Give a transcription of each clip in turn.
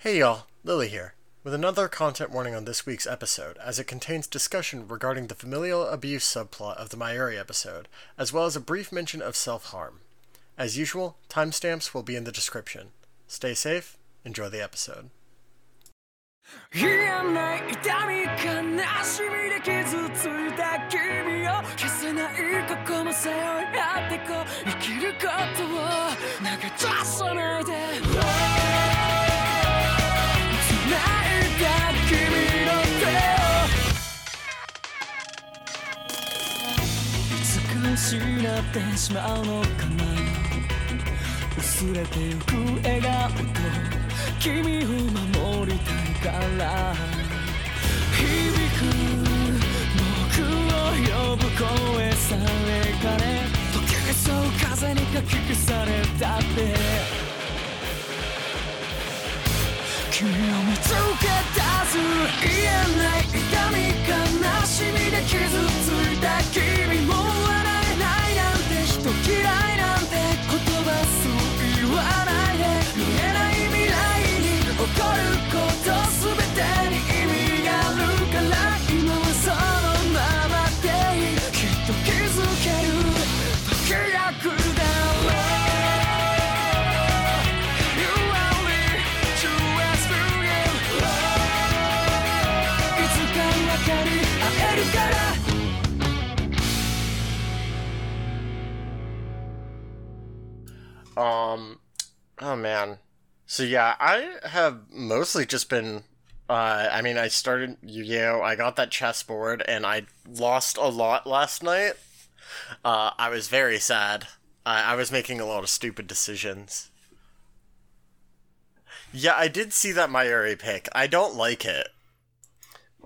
Hey y'all, Lily here, with another content warning on this week's episode, as it contains discussion regarding the familial abuse subplot of the Mayuri episode, as well as a brief mention of self harm. As usual, timestamps will be in the description. Stay safe, enjoy the episode. 失ってしまうのかな薄れてゆく笑顔と君を守りたいから。響く僕を呼ぶ声さえかね溶けそう風にかき消されたって。君を見つけ出す言えない痛み悲しみで傷ついた君も。Um, oh man. So yeah, I have mostly just been. Uh, I mean, I started Yu-Gi-Oh. I got that chessboard, and I lost a lot last night. Uh, I was very sad. I, I was making a lot of stupid decisions. Yeah, I did see that Mayuri pick. I don't like it.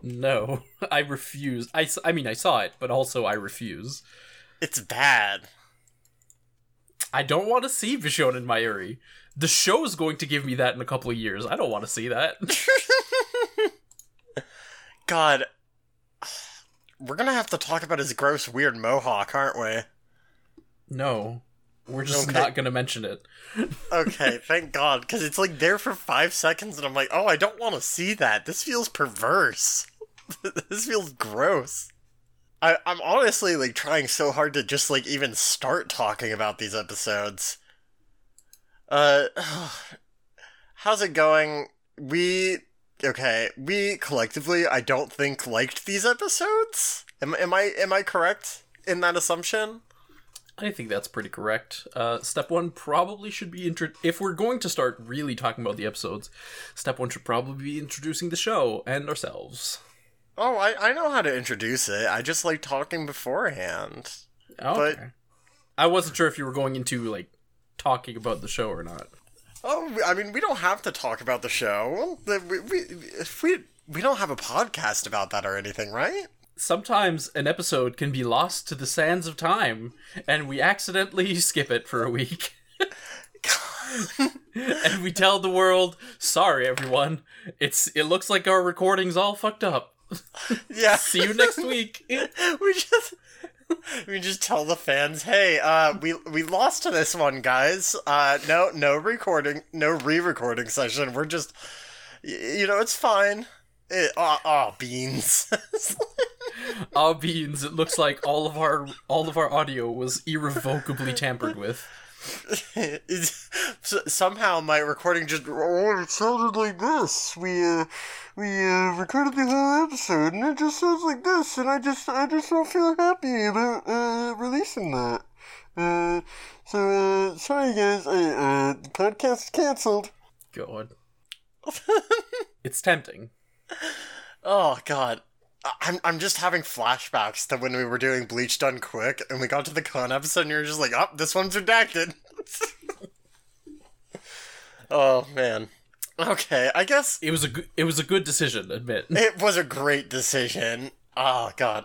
No, I refuse. I, I mean, I saw it, but also I refuse. It's bad. I don't want to see Bishonen Mayuri. The show is going to give me that in a couple of years. I don't want to see that. God, we're gonna have to talk about his gross, weird mohawk, aren't we? no, we're just Okay. not going to mention it. Okay, thank God, because it's like there for five seconds, and I'm like, oh, I don't want to see that. This feels perverse. this feels gross. I, I'm honestly like trying so hard to just like even start talking about these episodes. Uh, how's it going? We okay. We collectively, I don't think liked these episodes. Am, am I am I correct in that assumption? I think that's pretty correct. Uh, step one probably should be intro. If we're going to start really talking about the episodes, step one should probably be introducing the show and ourselves. Oh, I, I know how to introduce it. I just like talking beforehand. Oh, okay. I wasn't sure if you were going into like talking about the show or not. Oh, I mean, we don't have to talk about the show. We, we, if we, we don't have a podcast about that or anything, right? Sometimes an episode can be lost to the sands of time, and we accidentally skip it for a week. and we tell the world, "Sorry, everyone. It's it looks like our recording's all fucked up. Yeah. See you next week." we just we just tell the fans, hey, uh, we we lost to this one, guys. Uh, no, no recording, no re-recording session. We're just, you know, it's fine. It, oh, oh, beans. Ah, beans. It looks like all of our all of our audio was irrevocably tampered with. Somehow my recording just oh it sounded like this. We uh we uh recorded the whole episode and it just sounds like this and I just I just don't feel happy about uh releasing that. Uh so uh sorry guys, I, uh the podcast is cancelled. God. it's tempting. Oh god. I- I'm I'm just having flashbacks to when we were doing Bleach Done Quick and we got to the con episode and you're just like, oh, this one's redacted. oh man. Okay, I guess It was a good, it was a good decision, admit. It was a great decision. Oh god.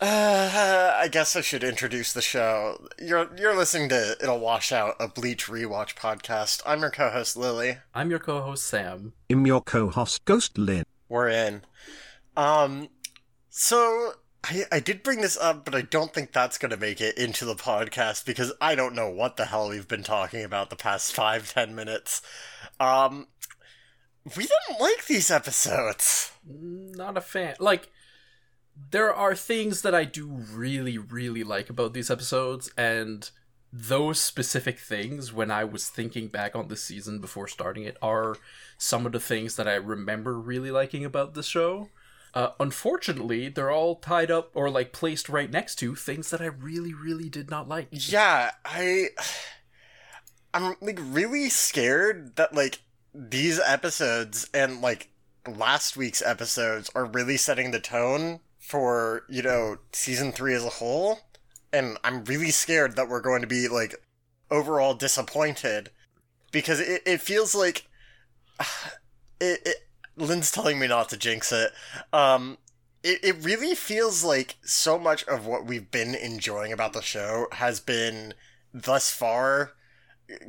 Uh, I guess I should introduce the show. You're you're listening to It'll Wash Out, a Bleach rewatch podcast. I'm your co-host Lily. I'm your co-host Sam. I'm your co-host Ghost Lynn. We're in. Um, so I I did bring this up, but I don't think that's gonna make it into the podcast because I don't know what the hell we've been talking about the past five ten minutes. Um, we didn't like these episodes. not a fan. Like, there are things that I do really, really like about these episodes, and those specific things, when I was thinking back on the season before starting it, are some of the things that I remember really liking about the show. Uh, unfortunately, they're all tied up or like placed right next to things that I really, really did not like. Yeah, I I'm like really scared that like these episodes and like last week's episodes are really setting the tone for, you know, season 3 as a whole, and I'm really scared that we're going to be like overall disappointed because it, it feels like it, it Lynn's telling me not to jinx it. Um it, it really feels like so much of what we've been enjoying about the show has been thus far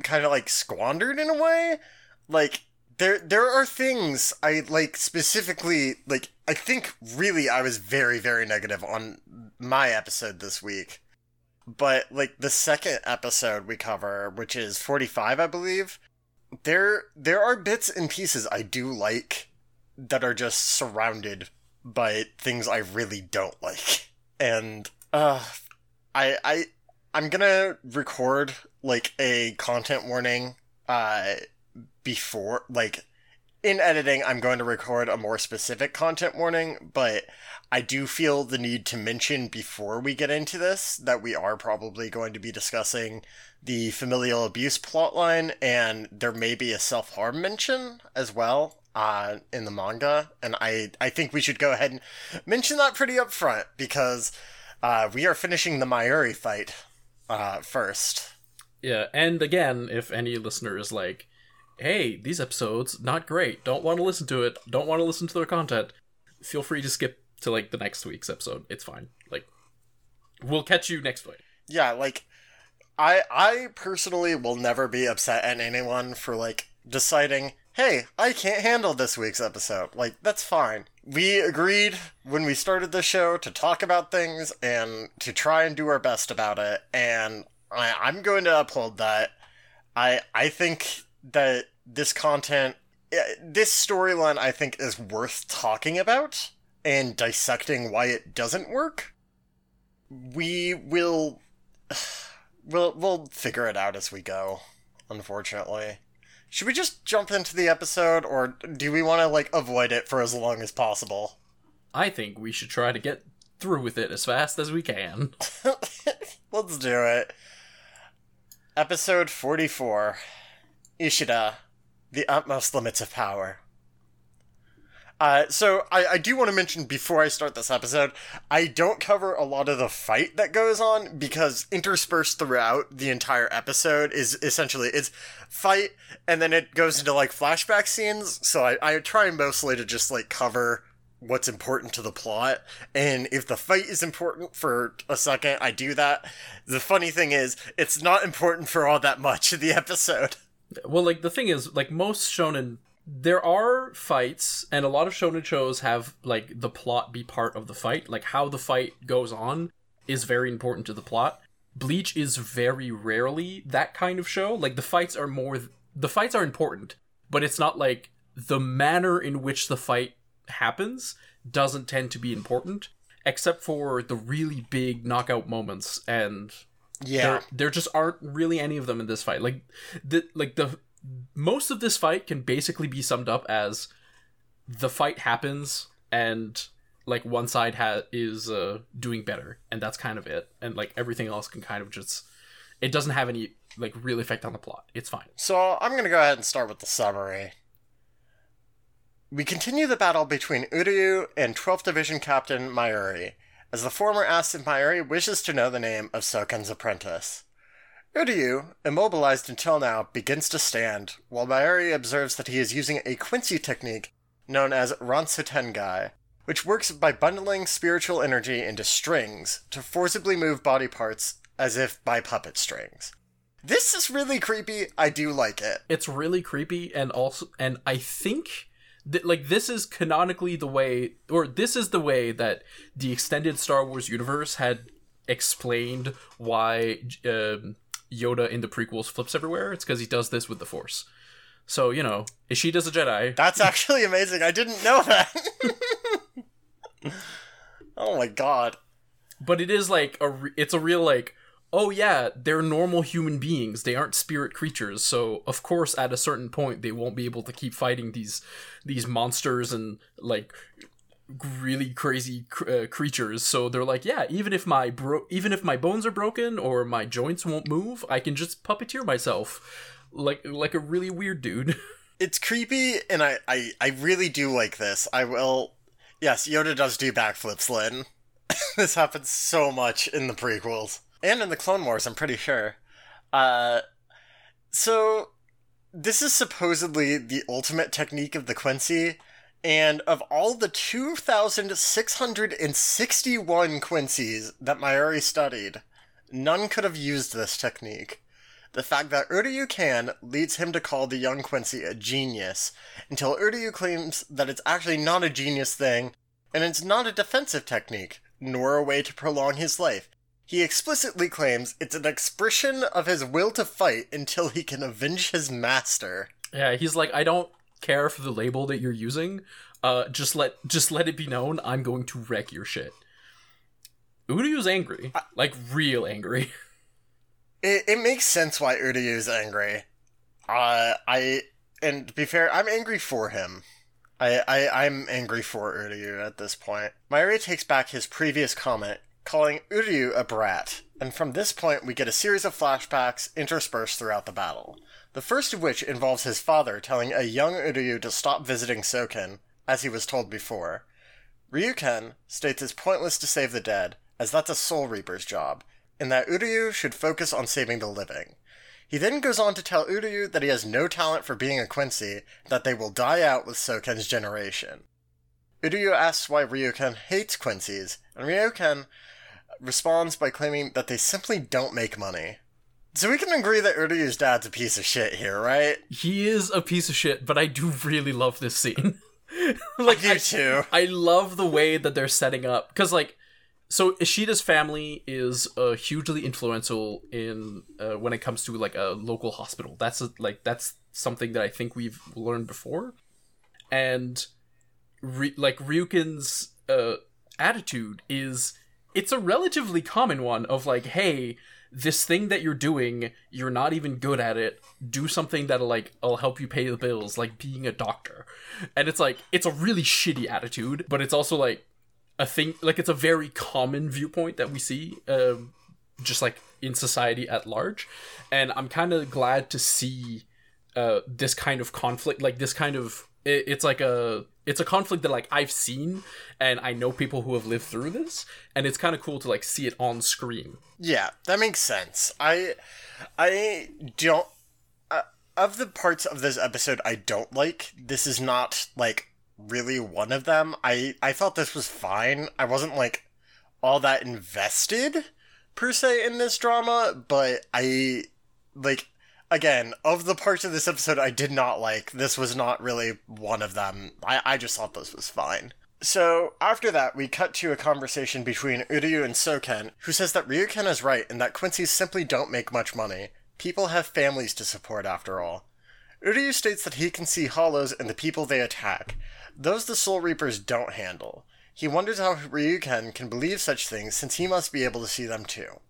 kind of like squandered in a way. Like there there are things i like specifically like i think really i was very very negative on my episode this week. But like the second episode we cover which is 45 i believe there there are bits and pieces i do like that are just surrounded by things I really don't like. And uh I I I'm gonna record like a content warning uh before like in editing I'm going to record a more specific content warning, but I do feel the need to mention before we get into this that we are probably going to be discussing the familial abuse plotline and there may be a self-harm mention as well uh, in the manga, and I I think we should go ahead and mention that pretty upfront because uh, we are finishing the Mayuri fight uh, first. Yeah, and again, if any listener is like, "Hey, these episodes not great. Don't want to listen to it. Don't want to listen to their content." Feel free to skip to like the next week's episode. It's fine. Like, we'll catch you next week. Yeah, like I I personally will never be upset at anyone for like deciding hey, I can't handle this week's episode. Like, that's fine. We agreed when we started the show to talk about things and to try and do our best about it, and I, I'm going to uphold that. I I think that this content, this storyline, I think is worth talking about and dissecting why it doesn't work. We will, we'll we'll figure it out as we go. Unfortunately. Should we just jump into the episode, or do we want to like avoid it for as long as possible? I think we should try to get through with it as fast as we can. Let's do it. Episode 44 Ishida, The Utmost Limits of Power. Uh, so I, I do want to mention before I start this episode, I don't cover a lot of the fight that goes on because interspersed throughout the entire episode is essentially it's fight and then it goes into like flashback scenes. So I, I try mostly to just like cover what's important to the plot. And if the fight is important for a second, I do that. The funny thing is, it's not important for all that much of the episode. Well, like the thing is, like most shonen there are fights and a lot of shonen shows have like the plot be part of the fight. Like how the fight goes on is very important to the plot. Bleach is very rarely that kind of show. Like the fights are more the fights are important but it's not like the manner in which the fight happens doesn't tend to be important except for the really big knockout moments and Yeah. there, there just aren't really any of them in this fight. Like the like the most of this fight can basically be summed up as the fight happens and like one side ha- is uh, doing better and that's kind of it and like everything else can kind of just it doesn't have any like real effect on the plot it's fine So I'm to go ahead and start with the summary. We continue the battle between Uryu and 12th Division Captain Mayuri, as the former asks if Mayuri wishes to know the name of Soken's apprentice. Uryu, immobilized until now, begins to stand, while Mayuri observes that he is using a Quincy technique known as Ransutengai, which works by bundling spiritual energy into strings to forcibly move body parts as if by puppet strings. This is really creepy. I do like it. it's really creepy and also and i think that like this is canonically the way or this is the way that the extended star wars universe had explained why um, yoda in the prequels flips everywhere it's because he does this with the force So you know, Ishida's a Jedi. That's actually amazing. I didn't know that. oh my god. but it is like a re- it's a real like oh yeah they're normal human beings they aren't spirit creatures so of course at a certain point they won't be able to keep fighting these these monsters and like really crazy cr- uh, creatures so they're like yeah even if my bro- even if my bones are broken or my joints won't move i can just puppeteer myself like like a really weird dude It's creepy, and I, I, I really do like this. I will. Yes, Yoda does do backflips, Lynn. this happens so much in the prequels. And in the Clone Wars, I'm pretty sure. Uh, so, this is supposedly the ultimate technique of the Quincy, and of all the 2,661 Quincy's that Mayuri studied, none could have used this technique. The fact that Uryu can leads him to call the young Quincy a genius, until Uryu claims that it's actually not a genius thing, and it's not a defensive technique, nor a way to prolong his life. He explicitly claims it's an expression of his will to fight until he can avenge his master. yeah he's like i don't care for the label that you're using uh just let just let it be known i'm going to wreck your shit Uryu's angry like real angry It, it makes sense why Uryu is angry. Uh, I and to be fair, I'm angry for him. I, I I'm angry for Uryu at this point. Mayuri takes back his previous comment, calling Uryu a brat, and from this point we get a series of flashbacks interspersed throughout the battle. The first of which involves his father telling a young Uryu to stop visiting Soken, as he was told before. Ryuken states it's pointless to save the dead, as that's a Soul Reaper's job, and that Uryu should focus on saving the living. He then goes on to tell Uryu that he has no talent for being a Quincy, that they will die out with Soken's generation. Uryu asks why Ryuken hates Quincy's, and Ryuken responds by claiming that they simply don't make money. So we can agree that Uryu's dad's a piece of shit here, right? he is a piece of shit but i do really love this scene like You I, too. I love the way that they're setting up because like so ishida's family is uh, hugely influential in uh, when it comes to like a local hospital that's a, like that's something that i think we've learned before and Ry- like Ryuken's uh, attitude is it's a relatively common one of like hey this thing that you're doing you're not even good at it do something that'll like will help you pay the bills like being a doctor. And it's like it's a really shitty attitude but it's also like a thing like it's a very common viewpoint that we see um just like in society at large. And i'm kind of glad to see uh this kind of conflict like this kind of it, it's like a it's a conflict that like i've seen and i know people who have lived through this and it's kind of cool to like see it on screen Yeah, that makes sense. I, I don't. Uh, of the parts of this episode I don't like, this is not like really one of them. I I thought this was fine. I wasn't like all that invested per se in this drama, but I like again of the parts of this episode I did not like. This was not really one of them. I I just thought this was fine. So, after that, we cut to a conversation between Uryu and Soken, who says that Ryuken is right and that Quincy's simply don't make much money. People have families to support, after all. Uryu states that he can see hollows in the people they attack, those the Soul Reapers don't handle. He wonders how Ryuken can believe such things since he must be able to see them too.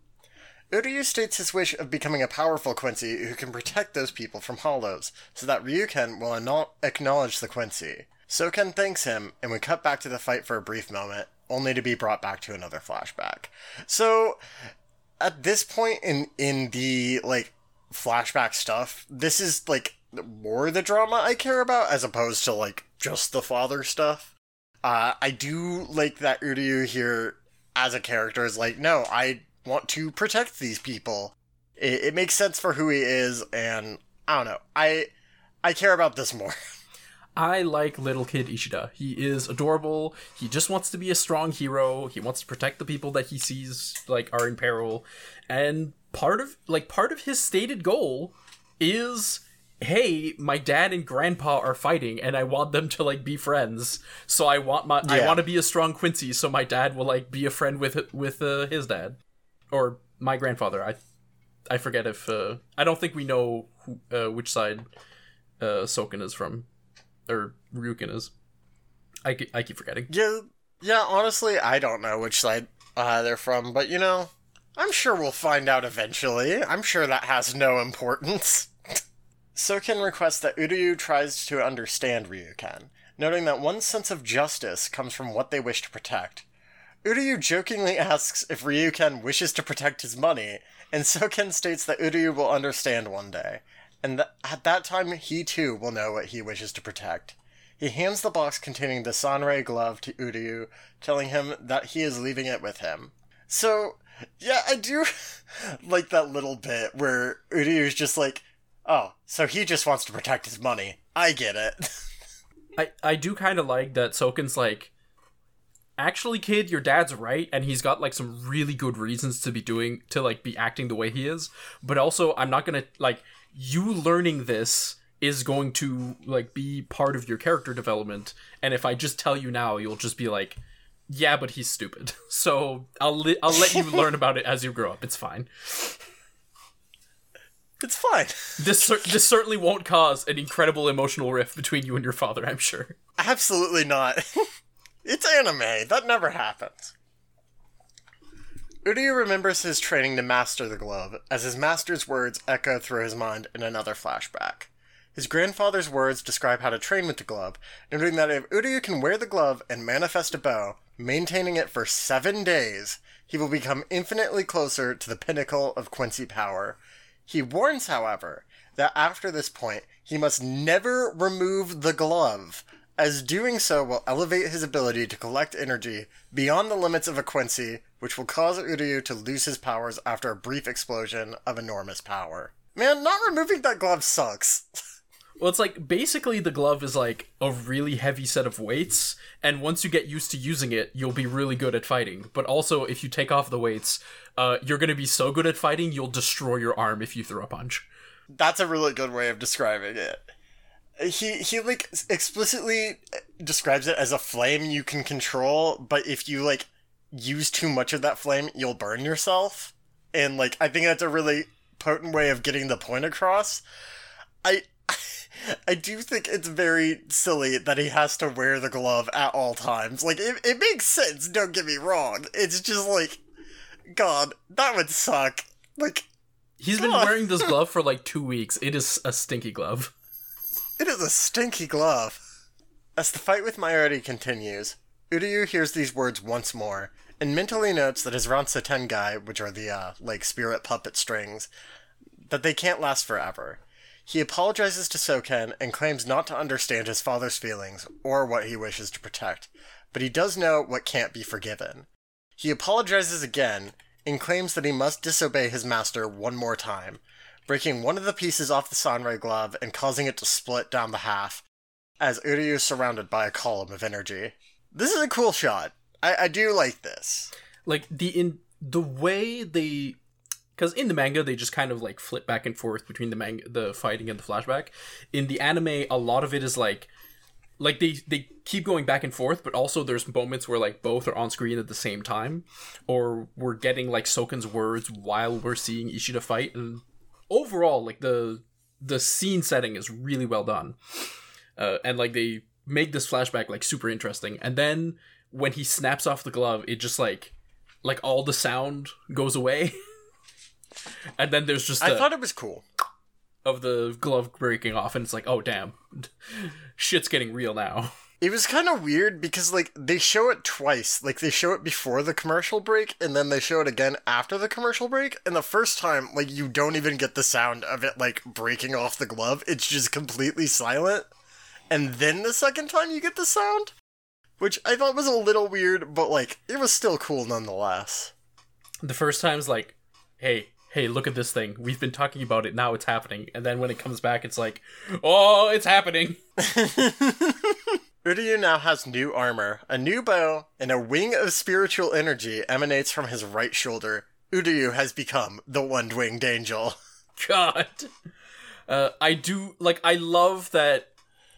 Uryu states his wish of becoming a powerful Quincy who can protect those people from hollows, so that Ryuken will ano- acknowledge the Quincy. Soken thanks him, and we cut back to the fight for a brief moment, only to be brought back to another flashback. So, at this point in in the like flashback stuff, this is like more the drama I care about as opposed to like just the father stuff. Uh, I do like that Uryu here as a character is like, no, I want to protect these people. It, it makes sense for who he is, and I don't know. I I care about this more. I like little kid Ishida. He is adorable. He just wants to be a strong hero. He wants to protect the people that he sees like are in peril. And part of like part of his stated goal is hey, my dad and grandpa are fighting and I want them to like be friends. So I want my I want to be a strong Quincy so my dad will like be a friend with with uh, his dad or my grandfather. I I forget if uh I don't think we know who, uh, which side uh, Soken is from, or Ryuken is. I, ke- I keep forgetting. Yeah, yeah. Honestly, I don't know which side uh, they're from, but you know, I'm sure we'll find out eventually. I'm sure that has no importance. Soken requests that Uryu tries to understand Ryuken, noting that one's sense of justice comes from what they wish to protect. Uryu jokingly asks if Ryuken wishes to protect his money, and Soken states that Uryu will understand one day, and at that time he too will know what he wishes to protect. He hands the box containing the Sanrei glove to Uryu, telling him that he is leaving it with him. So, yeah, I do like that little bit where Uryu's just like, oh, so he just wants to protect his money. I get it. I, I do kind of like that Soken's like, actually, kid, your dad's right, and he's got like some really good reasons to be doing to like be acting the way he is. But also, I'm not gonna like you learning this is going to like be part of your character development, and if I just tell you now, you'll just be like, yeah, but he's stupid. So I'll li- I'll let you learn about it as you grow up. It's fine. it's fine. This cer- this certainly won't cause an incredible emotional rift between you and your father. I'm sure. Absolutely not. it's anime. That never happens. Uryu remembers his training to master the glove, as his master's words echo through his mind in another flashback. His grandfather's words describe how to train with the glove, noting that if Uryu can wear the glove and manifest a bow, maintaining it for seven days, he will become infinitely closer to the pinnacle of Quincy power. He warns, however, that after this point, he must never remove the glove, as doing so will elevate his ability to collect energy beyond the limits of a Quincy, which will cause Uryu to lose his powers after a brief explosion of enormous power. Man, not removing that glove sucks. Well, it's like basically the glove is like a really heavy set of weights, and once you get used to using it, you'll be really good at fighting. But also, if you take off the weights, uh, you're gonna be so good at fighting, you'll destroy your arm if you throw a punch. That's a really good way of describing it. He he like explicitly uh, describes it as a flame you can control, but if you like use too much of that flame, you'll burn yourself. And like I think that's a really potent way of getting the point across. I I do think it's very silly that he has to wear the glove at all times. Like it, it makes sense, don't get me wrong. It's just like God, that would suck. Like He's been wearing this glove for like two weeks. It is a stinky glove. It is a stinky glove. As the fight with Mayuri continues, Uryu hears these words once more, and mentally notes that his Ransa Tengai, which are the, uh, like, spirit puppet strings, that they can't last forever. He apologizes to Soken and claims not to understand his father's feelings or what he wishes to protect, but he does know what can't be forgiven. He apologizes again and claims that he must disobey his master one more time, breaking one of the pieces off the Sanrei glove and causing it to split down the half, as Uryu is surrounded by a column of energy. This is a cool shot. I, I do like this. Like the in the way they because in the manga they just kind of like flip back and forth between the manga the fighting and the flashback in the anime a lot of it is like like they they keep going back and forth but also there's moments where like both are on screen at the same time or we're getting like Soken's words while we're seeing Ishida fight and overall like the the scene setting is really well done. Uh, and like they make this flashback like super interesting. And then when he snaps off the glove it just like like all the sound goes away. And then there's just I thought it was cool. of the glove breaking off and it's like oh damn. Shit's getting real now It was kind of weird because, like, they show it twice. Like, they show it before the commercial break, and then they show it again after the commercial break. And the first time, like, you don't even get the sound of it, like, breaking off the glove. It's just completely silent. And then the second time, you get the sound. Which I thought was a little weird, but, like, it was still cool nonetheless. the first time's like hey hey look at this thing we've been talking about it now it's happening and then when it comes back it's like oh it's happening Uryu now has new armor, a new bow, and a wing of spiritual energy emanates from his right shoulder. Uryu has become the one-winged angel. God. Uh, I do like. I love that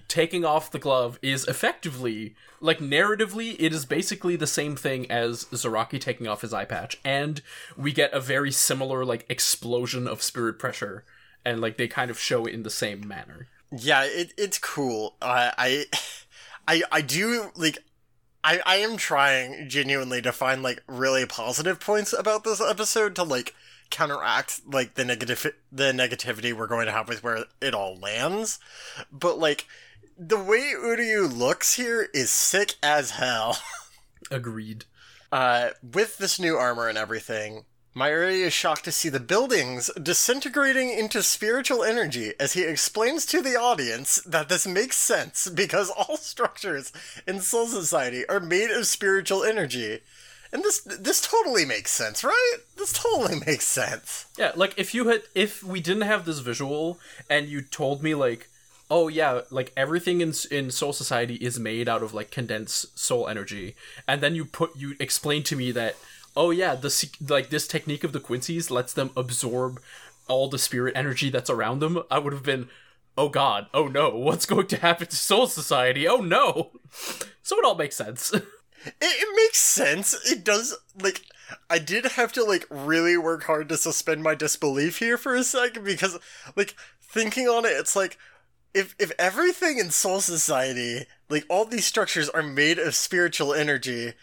taking off the glove is effectively like narratively. It is basically the same thing as Zaraki taking off his eye patch, and we get a very similar like explosion of spirit pressure, and like they kind of show it in the same manner. Yeah, it, it's cool. Uh, I, I, I do like. I, I am trying genuinely to find like really positive points about this episode to like counteract like the negative the negativity we're going to have with where it all lands. But like the way Uryu looks here is sick as hell. Agreed. Uh, with this new armor and everything, Mayuri is shocked to see the buildings disintegrating into spiritual energy as he explains to the audience that this makes sense because all structures in Soul Society are made of spiritual energy. And this this totally makes sense, right? This totally makes sense. Yeah, like if you had if we didn't have this visual and you told me like oh yeah, like everything in in Soul Society is made out of like condensed soul energy, and then you put you explain to me that oh yeah, the like this technique of the Quincy's lets them absorb all the spirit energy that's around them. I would have been, oh god, oh no, what's going to happen to Soul Society? Oh no. So it all makes sense. It, it makes sense. It does like I did have to like really work hard to suspend my disbelief here for a second because like thinking on it, it's like if if everything in Soul Society, like all these structures are made of spiritual energy,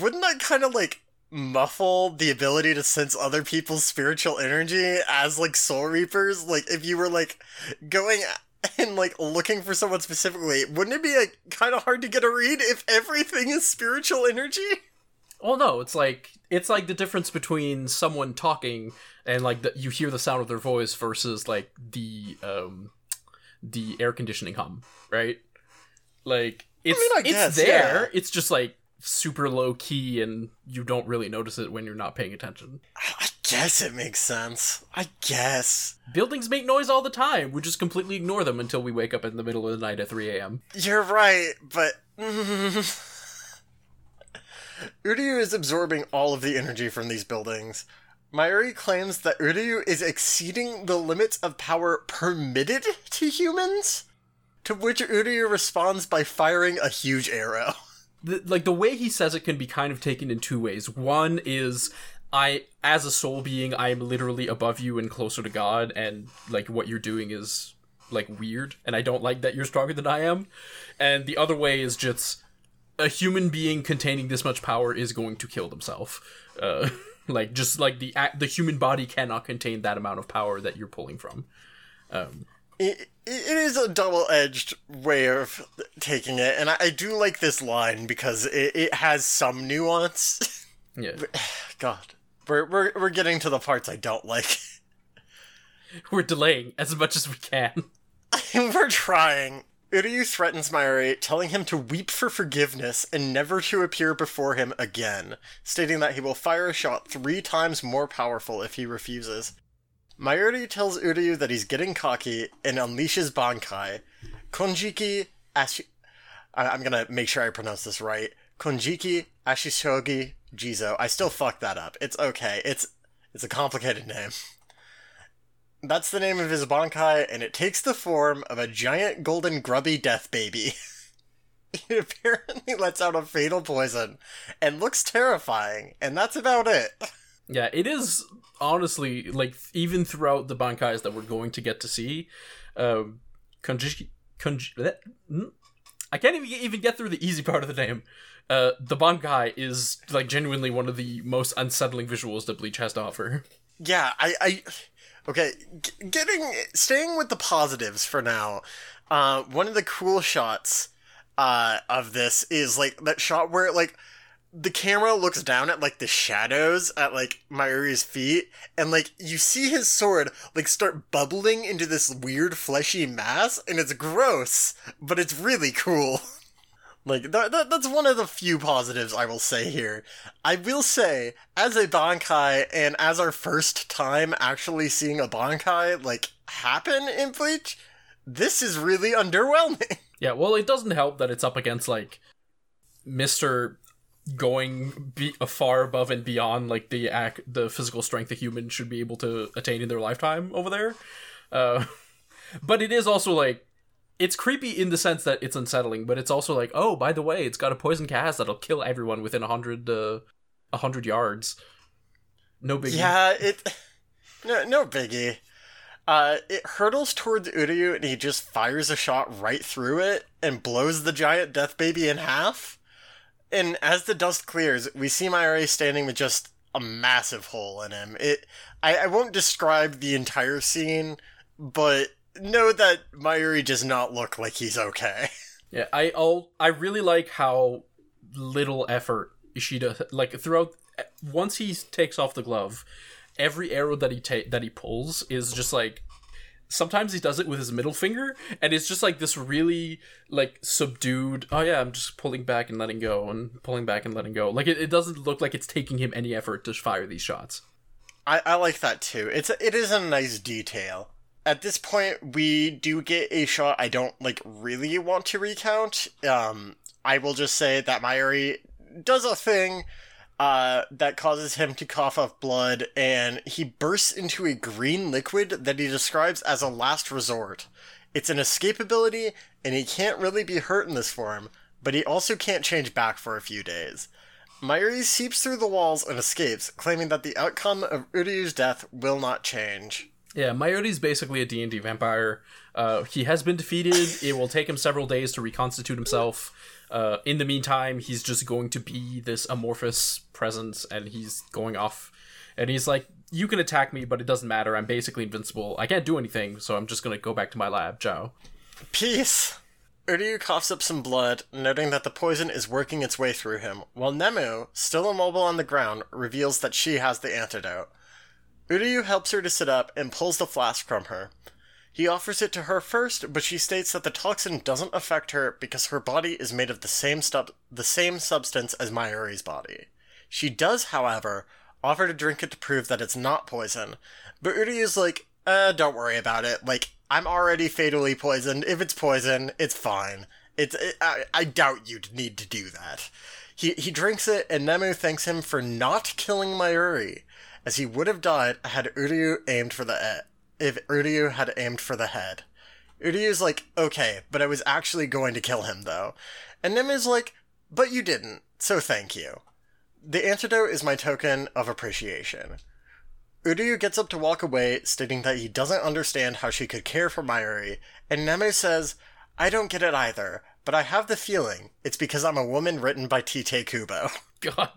wouldn't that kind of like muffle the ability to sense other people's spiritual energy as like soul reapers? Like if you were like going and like looking for someone specifically, wouldn't it be like kind of hard to get a read if everything is spiritual energy? Well, no, it's like it's like the difference between someone talking and like the, you hear the sound of their voice versus like the um the air conditioning hum, right? Like it's mean, I it's guess, there. yeah. It's just like super low key and you don't really notice it when you're not paying attention. I guess it makes sense. I guess. Buildings make noise all the time. We just completely ignore them until we wake up in the middle of the night at 3 a.m. You're right, but. Uryu is absorbing all of the energy from these buildings. Mayuri claims that Uryu is exceeding the limits of power permitted to humans, to which Uryu responds by firing a huge arrow. The, like the way he says it can be kind of taken in two ways. One is I as a soul being, I am literally above you and closer to God and like what you're doing is like weird and I don't like that you're stronger than I am. And the other way is just a human being containing this much power is going to kill themselves. Uh like just like the the human body cannot contain that amount of power that you're pulling from. Um It, it is a double-edged way of taking it, and I, I do like this line because it, it has some nuance. yeah. God, we're, we're we're getting to the parts I don't like. We're delaying as much as we can. we're trying. Uryu threatens Mayuri, telling him to weep for forgiveness and never to appear before him again, stating that he will fire a shot three times more powerful if he refuses. Mayuri tells Uryu that he's getting cocky and unleashes Bankai. Konjiki Ashi... I- I'm gonna make sure I pronounce this right. Konjiki Ashishogi Jizo. I still fucked that up. It's okay. It's it's a complicated name. That's the name of his Bankai, and it takes the form of a giant golden grubby death baby. it apparently lets out a fatal poison and looks terrifying, and that's about it. Yeah, it is honestly like even throughout the bankais that we're going to get to see, um, Konji, Konji, mm, I can't even even get through the easy part of the name. Uh, the bankai is like genuinely one of the most unsettling visuals that Bleach has to offer. Yeah, I, I okay, g- getting staying with the positives for now. Uh, one of the cool shots uh of this is like that shot where like the camera looks down at like the shadows at like Mayuri's feet, and like you see his sword like start bubbling into this weird fleshy mass, and it's gross, but it's really cool. Like that, that, that's one of the few positives I will say here. I will say, as a Bankai and as our first time actually seeing a Bankai like happen in Bleach, this is really underwhelming. Yeah, well, it doesn't help that it's up against like Mister going be far above and beyond like the act the physical strength a human should be able to attain in their lifetime over there. Uh, but it is also like it's creepy in the sense that it's unsettling, but it's also like, oh, by the way, it's got a poison cast that'll kill everyone within a hundred uh, a hundred yards. No big Yeah, it no no biggie. Uh, it hurtles towards Uryu and he just fires a shot right through it and blows the giant death baby in half. And as the dust clears, we see Mayuri standing with just a massive hole in him. It, I, I won't describe the entire scene, but know that Mayuri does not look like he's okay. Yeah, I all I really like how little effort Ishida like throughout once he takes off the glove, every arrow that he ta- that he pulls is just like sometimes he does it with his middle finger and it's just like this really like subdued oh yeah i'm just pulling back and letting go and pulling back and letting go like it, it doesn't look like it's taking him any effort to fire these shots I, I like that too. It's it is a nice detail. At this point, we do get a shot I don't like really want to recount. Um, I will just say that Mayuri does a thing uh, that causes him to cough up blood, and he bursts into a green liquid that he describes as a last resort. It's an escape ability, and he can't really be hurt in this form, but he also can't change back for a few days. Mayuri seeps through the walls and escapes, claiming that the outcome of Uryu's death will not change. yeah Mayuri's basically a d&d vampire uh, he has been defeated it will take him several days to reconstitute himself uh, in the meantime he's just going to be this amorphous presence and he's going off and he's like you can attack me but it doesn't matter i'm basically invincible i can't do anything so i'm just going to go back to my lab ciao Peace! Uryu coughs up some blood, noting that the poison is working its way through him, while Nemu, still immobile on the ground, reveals that she has the antidote. Uryu helps her to sit up and pulls the flask from her. He offers it to her first, but she states that the toxin doesn't affect her because her body is made of the same the same substance as Mayuri's body. She does, however, offer to drink it to prove that it's not poison, but Uryu's like, uh, don't worry about it. Like, I'm already fatally poisoned. If it's poison, it's fine. It's, it, I, I doubt you'd need to do that. He, he drinks it, and Nemu thanks him for not killing Mayuri, as he would have died had Uryu aimed for the if Uryu had aimed for the head. Uryu's like, okay, but I was actually going to kill him though. And Nemu's like, but you didn't, so thank you. The antidote is my token of appreciation. Uryu gets up to walk away, stating that he doesn't understand how she could care for Mayuri, and Nemu says, I don't get it either, but I have the feeling it's because I'm a woman written by Tite Kubo. God.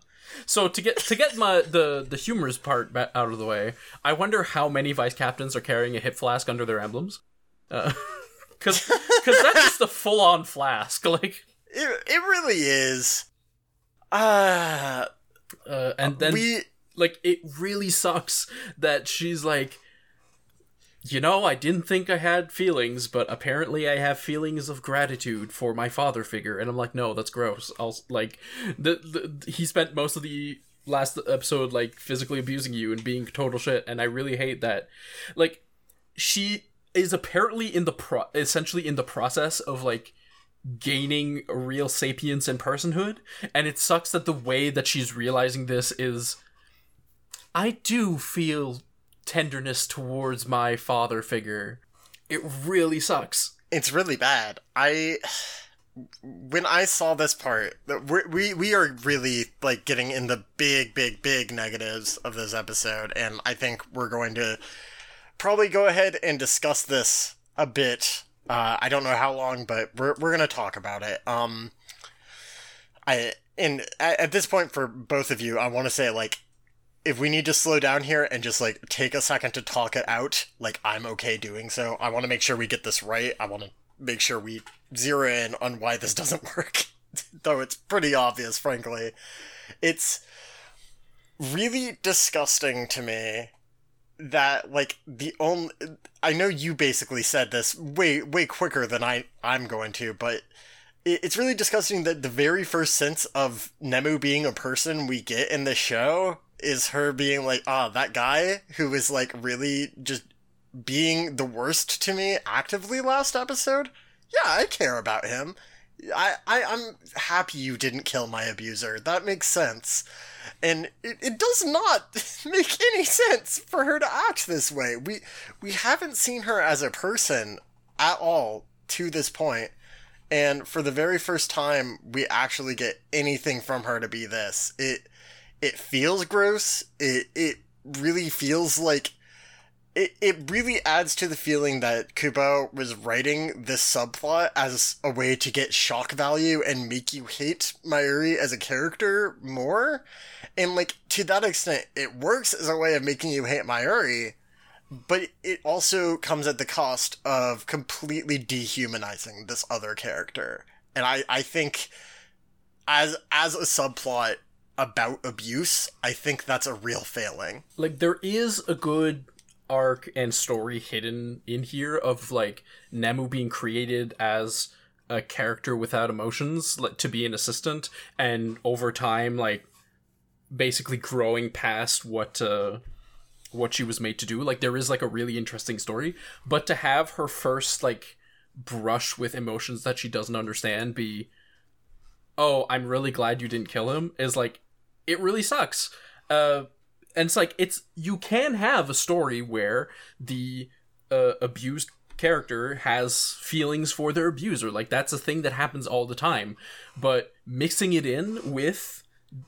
So to get to get my the the humorous part out of the way, I wonder how many vice captains are carrying a hip flask under their emblems, because because that's just a full on flask, like. It, it really is. Uh, Uh, and then we like it really sucks that she's like you know i didn't think i had feelings but apparently i have feelings of gratitude for my father figure and i'm like no that's gross. I'll like the, the he spent most of the last episode like physically abusing you and being total shit and i really hate that. Like she is apparently in the pro essentially in the process of like gaining real sapience and personhood and it sucks that the way that she's realizing this is I do feel tenderness towards my father figure. It really sucks. it's really bad. I when I saw this part, we we are really like getting in the big, big, big negatives of this episode, and I think we're going to probably go ahead and discuss this a bit. Uh, I don't know how long, but we're we're gonna talk about it. Um, I and at, at this point for both of you, I want to say like if we need to slow down here and just like take a second to talk it out, like I'm okay doing so. I want to make sure we get this right. I want to make sure we zero in on why this doesn't work. Though it's pretty obvious, frankly. It's really disgusting to me that like the only I know you basically said this way way quicker than I I'm going to, but it's really disgusting that the very first sense of Nemu being a person we get in the show is her being like, ah, that guy who was like really just being the worst to me actively last episode. Yeah, I care about him. I, I I'm happy you didn't kill my abuser. That makes sense. And it, it does not make any sense for her to act this way. We we haven't seen her as a person at all to this point. And for the very first time we actually get anything from her to be this. It it feels gross. It it really feels like it, it really adds to the feeling that Kubo was writing this subplot as a way to get shock value and make you hate Mayuri as a character more. And like to that extent, it works as a way of making you hate Mayuri, but it also comes at the cost of completely dehumanizing this other character. And I, I think as as a subplot about abuse, I think that's a real failing. like there is a good arc and story hidden in here of like Nemu being created as a character without emotions like to be an assistant and over time like basically growing past what uh what she was made to do like there is like a really interesting story but to have her first like brush with emotions that she doesn't understand be oh i'm really glad you didn't kill him is like it really sucks. Uh and it's like it's you can have a story where the uh, abused character has feelings for their abuser. Like that's a thing that happens all the time. But mixing it in with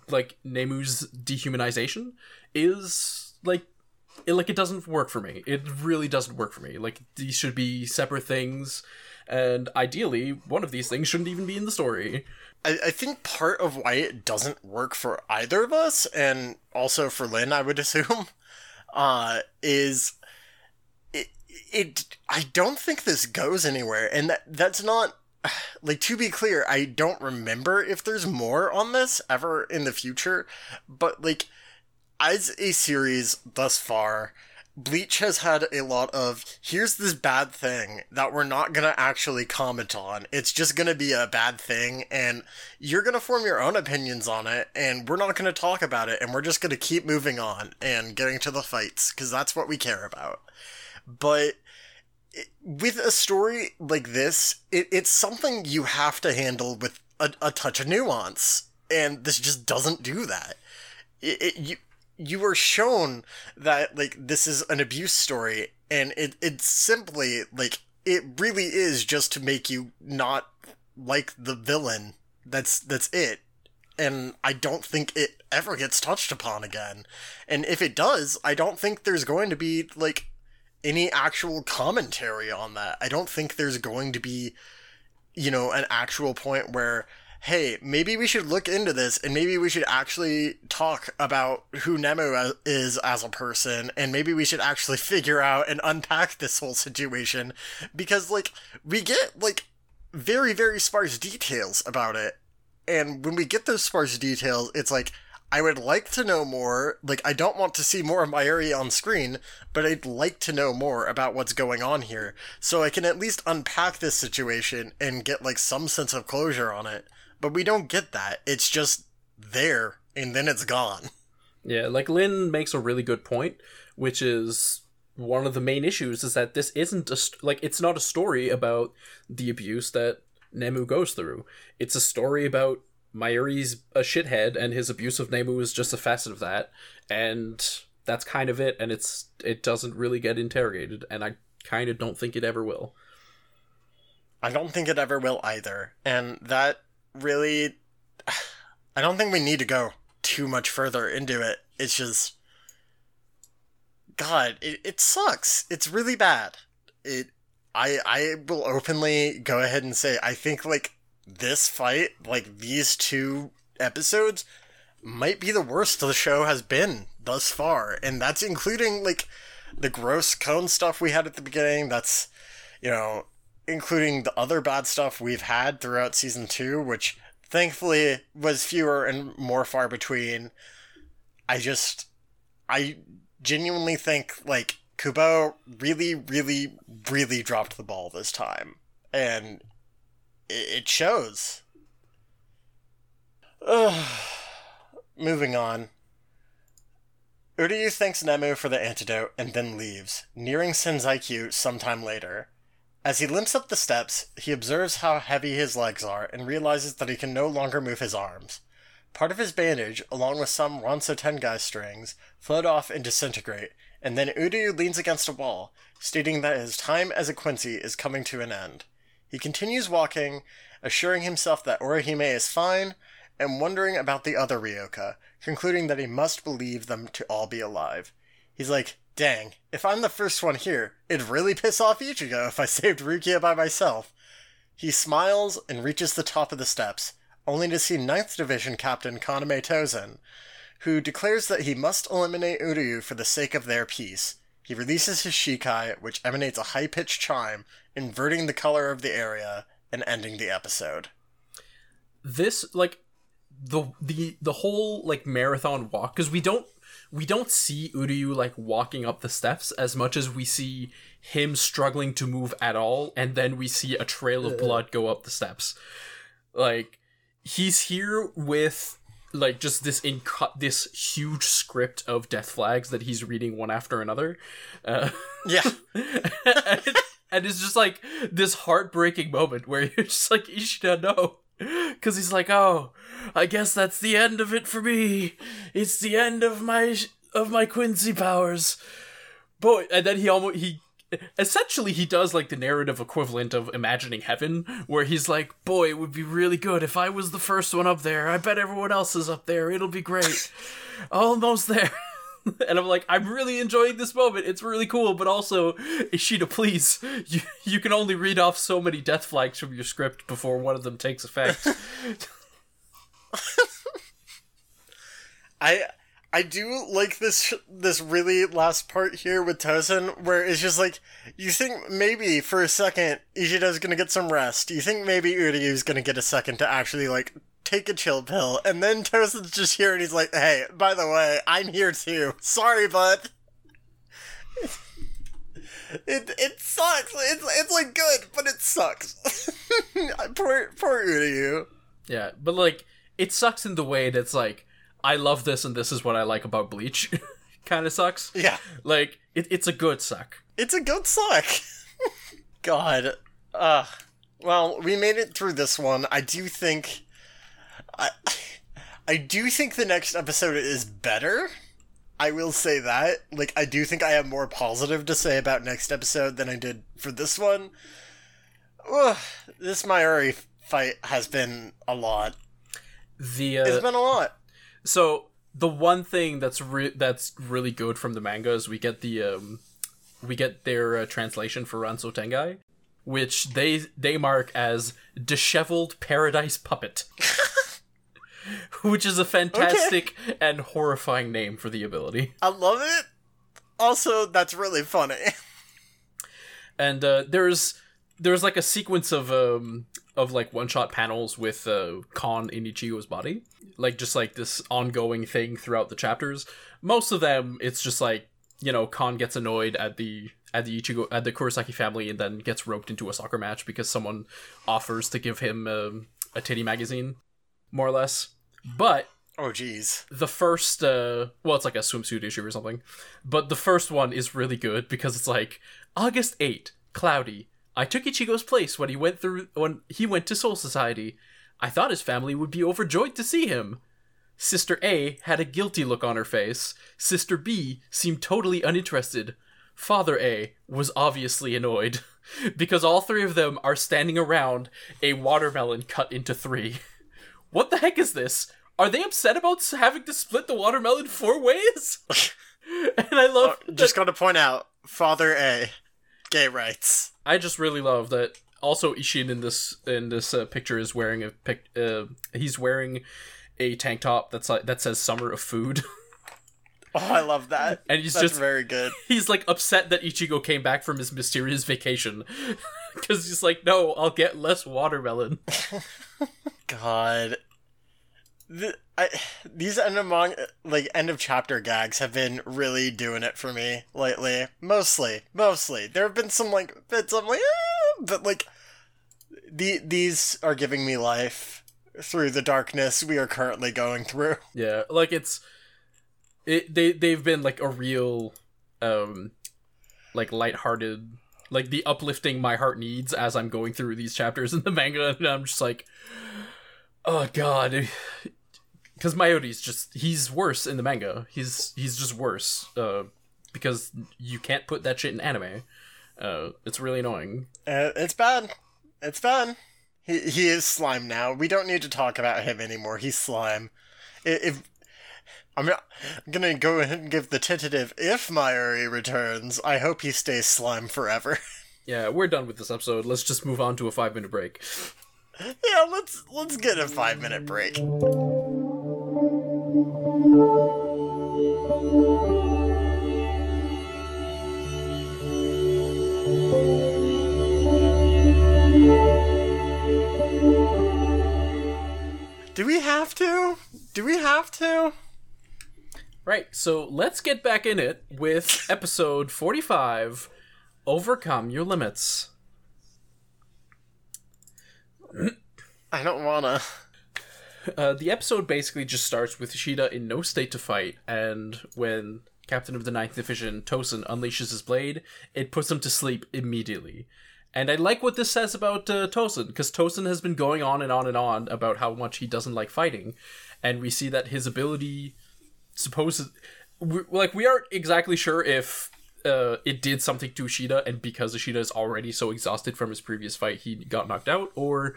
like Nemu's dehumanization is like it, like it doesn't work for me. It really doesn't work for me. Like these should be separate things and ideally one of these things shouldn't even be in the story I, I think part of why it doesn't work for either of us, and also for Lynn, I would assume, uh, is it, it. I don't think this goes anywhere, and that that's not like to be clear. I don't remember if there's more on this ever in the future, but like as a series thus far. Bleach has had a lot of here's this bad thing that we're not gonna actually comment on. It's just gonna be a bad thing, and you're gonna form your own opinions on it, and we're not gonna talk about it, and we're just gonna keep moving on and getting to the fights, because that's what we care about. But with a story like this, it, it's something you have to handle with a, a touch of nuance, and this just doesn't do that. It, it, you you were shown that like this is an abuse story and it it's simply like it really is just to make you not like the villain that's that's it. And i don't think it ever gets touched upon again. And if it does i don't think there's going to be like any actual commentary on that. I don't think there's going to be you know an actual point where hey, maybe we should look into this and maybe we should actually talk about who Nemu is as a person and maybe we should actually figure out and unpack this whole situation because like we get like very very sparse details about it and when we get those sparse details it's like I would like to know more. Like, I don't want to see more of Mayuri on screen, but I'd like to know more about what's going on here, so I can at least unpack this situation and get, like, some sense of closure on it. But we don't get that. It's just there, and then it's gone. Yeah, like Lynn makes a really good point, which is one of the main issues is that this isn't a st- like it's not a story about the abuse that Nemu goes through. It's a story about Mayuri's a shithead and his abuse of Nemu is just a facet of that, and that's kind of it. And it's it doesn't really get interrogated, and I kind of don't think it ever will. I don't think it ever will either. And that really. I don't think we need to go too much further into it. It's just. God, it, it sucks. It's really bad. It. I, I will openly go ahead and say I think like this fight, like these two episodes, might be the worst the show has been thus far, and that's including like the gross cone stuff we had at the beginning. That's you know including the other bad stuff we've had throughout season two, which thankfully was fewer and more far between. I just, I genuinely think like Kubo really, really, really dropped the ball this time, and it, shows. Ugh. Moving on. Uryu thanks Nemu for the antidote and then leaves, nearing Senzaikyu sometime later. As he limps up the steps, he observes how heavy his legs are and realizes that he can no longer move his arms. Part of his bandage, along with some Ranso Tengai strings, float off and disintegrate, and then Uryu leans against a wall, stating that his time as a Quincy is coming to an end. He continues walking, assuring himself that Orihime is fine, and wondering about the other Ryoka, concluding that he must believe them to all be alive. He's like, Dang, if I'm the first one here, it'd really piss off Ichigo if I saved Rukia by myself. He smiles and reaches the top of the steps, only to see 9th Division Captain Kaname Tozen, who declares that he must eliminate Uryu for the sake of their peace. He releases his Shikai, which emanates a high pitched chime, inverting the color of the area and ending the episode. this like the the the whole like marathon walk because we don't we don't see Uryu like walking up the steps as much as we see him struggling to move at all and then we see a trail of blood go up the steps. Like he's here with like just this in inco- this huge script of death flags that he's reading one after another. Uh Yeah. and, and it's just like this heartbreaking moment where you're just like Ishida no because he's like oh I guess that's the end of it for me. It's the end of my of my Quincy powers. Boy and then he almost he essentially he does like the narrative equivalent of imagining heaven where he's like boy it would be really good if I was the first one up there. I bet everyone else is up there. It'll be great. Almost there and I'm like, I'm really enjoying this moment. It's really cool, but also, Ishida, please, you you can only read off so many death flags from your script before one of them takes effect. I I do like this this really last part here with Tozen, where it's just like you think maybe for a second Ishida's gonna get some rest. You think maybe Uryu's gonna get a second to actually like take a chill pill, and then Tozen's just here and he's like, "Hey, by the way, I'm here too. Sorry, bud." It it sucks. It's it's like good, but it sucks. poor poor Uryu. yeah, but like, it sucks in the way that's like, I love this and this is what I like about Bleach. kind of sucks. Yeah. Like, it, it's a good suck. It's a good suck. God. Uh well, we made it through this one. I do think I I do think the next episode is better. I will say that. Like I do think I have more positive to say about next episode than I did for this one. Ugh, this Mayuri fight has been a lot. The It's uh, been a lot. so the one thing that's re- that's really good from the manga is we get the um we get their uh, translation for Ranso Tengai, which they they mark as disheveled paradise puppet. which is a fantastic and horrifying name for the ability. I love it. Also, that's really funny. And uh, there's there's like a sequence of um of like one shot panels with uh, Kon in Ichigo's body, like just like this ongoing thing throughout the chapters. Most of them, it's just like you know Kon gets annoyed at the at the Ichigo at the Kurosaki family and then gets roped into a soccer match because someone offers to give him um, a titty magazine, more or less. But oh jeez. the first uh well it's like a swimsuit issue or something. But the first one is really good because it's like august 8 cloudy. I took ichigo's place when he went through when he went to soul society. I thought his family would be overjoyed to see him. Sister a had a guilty look on her face. Sister b seemed totally uninterested. Father a was obviously annoyed because all three of them are standing around a watermelon cut into three what the heck is this? Are they upset about having to split the watermelon four ways? and I love Oh, Just gotta point out, Father A, gay rights. I just really love that. Also, Isshin in this in this uh, picture is wearing a pic. Uh, he's wearing a tank top that's like that says "Summer of Food," Oh, I love that. and he's That's just very good. he's like upset that Ichigo came back from his mysterious vacation because he's like, no, I'll get less watermelon. God, the, I, these end of mong, like end of chapter gags have been really doing it for me lately. Mostly, mostly. There have been some like bits I'm like, "Ah," but like the these are giving me life through the darkness we are currently going through. Yeah, like it's it they they've been like a real um like lighthearted like the uplifting my heart needs as I'm going through these chapters in the manga and I'm just like oh god cuz Mayuri's just he's worse in the manga. He's he's just worse uh because you can't put that shit in anime. Uh it's really annoying. Uh, it's bad. It's bad. He he is slime now. We don't need to talk about him anymore. He's slime. If I'm, I'm gonna go ahead and give the tentative if Mayuri returns. I hope he stays slime forever. Yeah, we're done with this episode. Let's just move on to a five minute break. Yeah, let's let's get a five minute break. Do we have to? Do we have to? Right, so let's get back in it with episode 45 Overcome Your Limits. I don't wanna. Uh, the episode basically just starts with Ishida in no state to fight, and when Captain of the Ninth Division Tozen unleashes his blade, it puts him to sleep immediately. And I like what this says about uh, Tozen, because Tozen has been going on and on and on about how much he doesn't like fighting, and we see that his ability, supposed, like we aren't exactly sure if uh, it did something to Ishida, and because Ishida is already so exhausted from his previous fight, he got knocked out, or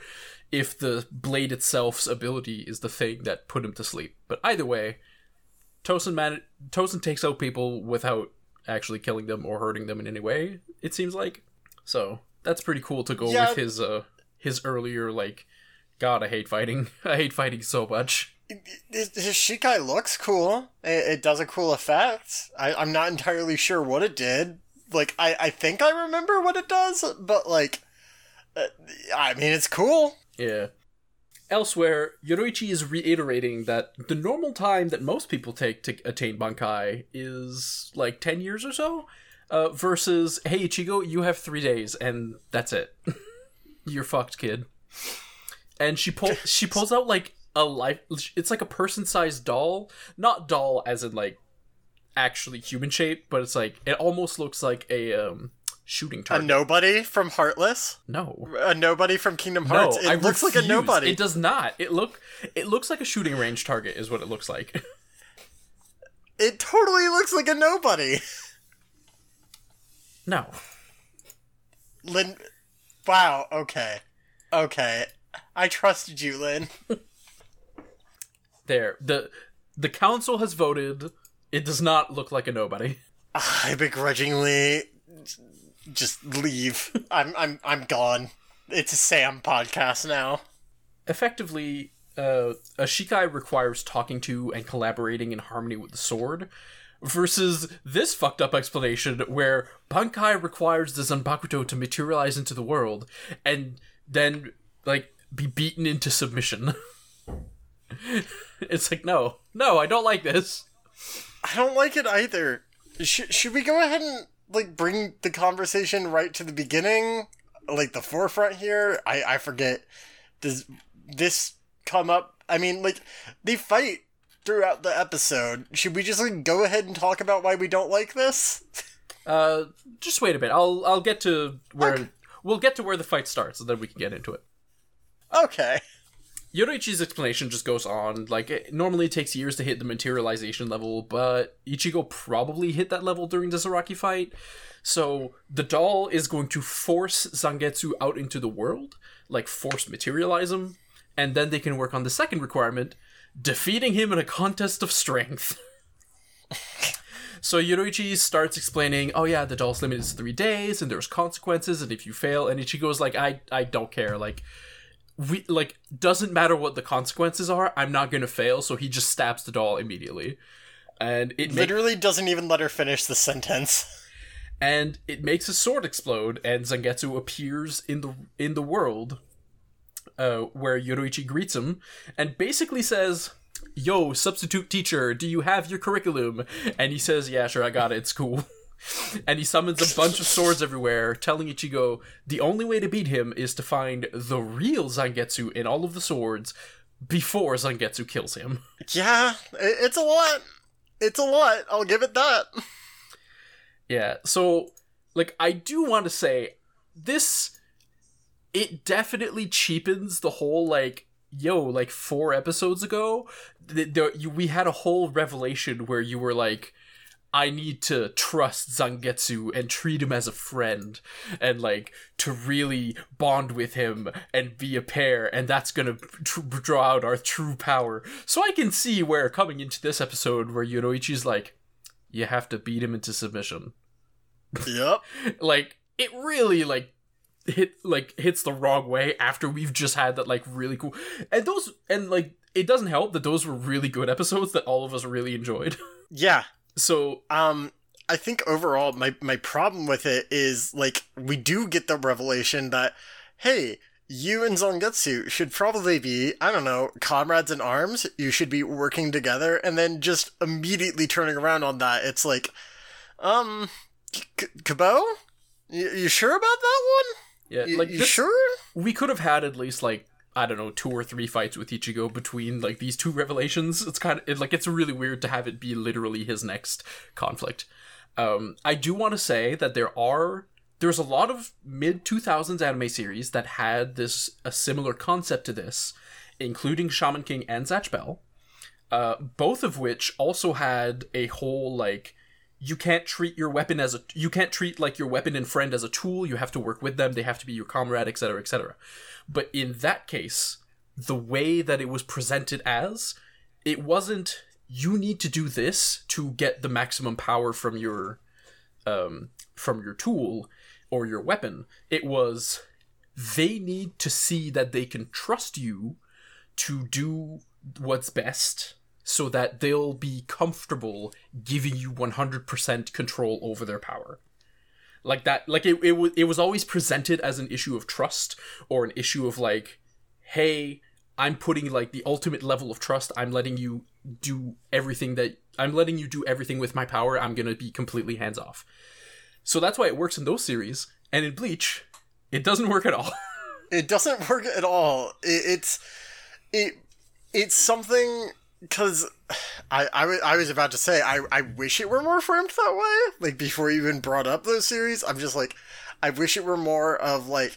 if the blade itself's ability is the thing that put him to sleep. But either way, Tozen man Tozen takes out people without actually killing them or hurting them in any way. It seems like so that's pretty cool to go Yeah. with his uh his earlier like. God, I hate fighting. I hate fighting so much. His, Shikai looks cool. It, it does a cool effect. I, I'm not entirely sure what it did. Like, I, I think I remember what it does, but, like, uh, I mean, it's cool. Yeah. Elsewhere, Yoruichi is reiterating that the normal time that most people take to attain Bankai is like 10 years or so, uh, versus, hey, Ichigo, you have three days, and that's it. You're fucked, kid. And she pull she pulls out like a life. It's like a person-sized doll, not doll as in like actually human shape, but it's like it almost looks like a um shooting target. A nobody from Heartless? no, A nobody from Kingdom Hearts? No, it I looks like a nobody. It does not. It look it looks like a shooting range target is what it looks like. It totally looks like a nobody. no. Lin. Wow, okay. Okay. I trusted you, Lin. There. The the council has voted. It does not look like a nobody. I begrudgingly just leave. I'm I'm I'm gone. It's a Sam podcast now. Effectively, uh, a Shikai requires talking to and collaborating in harmony with the sword, versus this fucked up explanation where Bankai requires the Zanpakuto to materialize into the world and then, like, be beaten into submission. it's like, no, no, I don't like this. I don't like it either. Sh- should we go ahead and like bring the conversation right to the beginning, like the forefront here? I I forget. Does this come up? I mean, like they fight throughout the episode. Should we just like go ahead and talk about why we don't like this? Uh, just wait a bit. I'll I'll get to where Okay. we'll get to where the fight starts, and then we can get into it. Okay. Yoruichi's explanation just goes on. Like, it normally takes years to hit the materialization level, but Ichigo probably hit that level during the Zaraki fight. So, the doll is going to force Zangetsu out into the world, like, force materialize him, and then they can work on the second requirement defeating him in a contest of strength. So Yoruichi starts explaining, oh yeah, the doll's limit is three days, and there's consequences, and if you fail, and Ichigo's like, I, I don't care, like, we, like, doesn't matter what the consequences are, I'm not gonna fail, so he just stabs the doll immediately. And it Literally doesn't even let her finish the sentence. and it makes his sword explode, and Zangetsu appears in the in the world, uh, where Yoruichi greets him, and basically says, "Yo, substitute teacher, do you have your curriculum?" And he says, "Yeah, sure, I got it. It's cool." And he summons a bunch of swords everywhere, telling Ichigo the only way to beat him is to find the real Zangetsu in all of the swords before Zangetsu kills him. Yeah, it's a lot. It's a lot. I'll give it that. Yeah, so like I do want to say this it definitely cheapens the whole like yo like 4 episodes ago th- there, you, we had a whole revelation where you were like I need to trust Zangetsu and treat him as a friend and like to really bond with him and be a pair and that's going to tr- draw out our true power. So I can see where coming into this episode where Yoruichi's like you have to beat him into submission. Yep. Like it really like hit like hits the wrong way after we've just had that like really cool and those and like it doesn't help that those were really good episodes that all of us really enjoyed. Yeah. So Um, I think overall, my my problem with it is like we do get the revelation that hey, you and Zangetsu should probably be I don't know comrades in arms. You should be working together, and then just immediately turning around on that, it's like, um, K- Kubo, you, you sure about that one? yeah, You, like you this- sure? we could have had at least like I don't know two or three fights with Ichigo between like these two revelations. It's kind of it, like it's really weird to have it be literally his next conflict. Um, I do want to say that there are there's a lot of mid 2000s anime series that had this a similar concept to this, including Shaman King and Zatch Bell, uh, both of which also had a whole like you can't treat your weapon as a you can't treat like your weapon and friend as a tool you have to work with them they have to be your comrade etc etc but in that case the way that it was presented as it wasn't you need to do this to get the maximum power from your um from your tool or your weapon. It was they need to see that they can trust you to do what's best so that they'll be comfortable giving you 100% control over their power like that like it, it, wa- it was always presented as an issue of trust or an issue of like hey i'm putting like the ultimate level of trust. I'm letting you do everything that i'm letting you do everything with my power. I'm gonna be completely hands off. So that's why it works in those series. And in bleach it doesn't work at all. It doesn't work at all. It, it's it it's something because I, I, wa- I was about to say I, I wish it were more framed that way. Like before you even brought up those series, I'm just like I wish it were more of like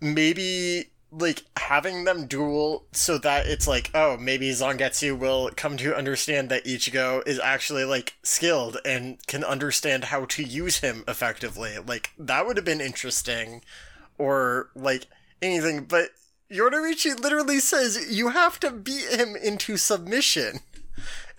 maybe like having them duel so that it's like oh maybe Zangetsu will come to understand that Ichigo is actually like skilled and can understand how to use him effectively. Like that would have been interesting or like anything, but Yoruichi literally says you have to beat him into submission.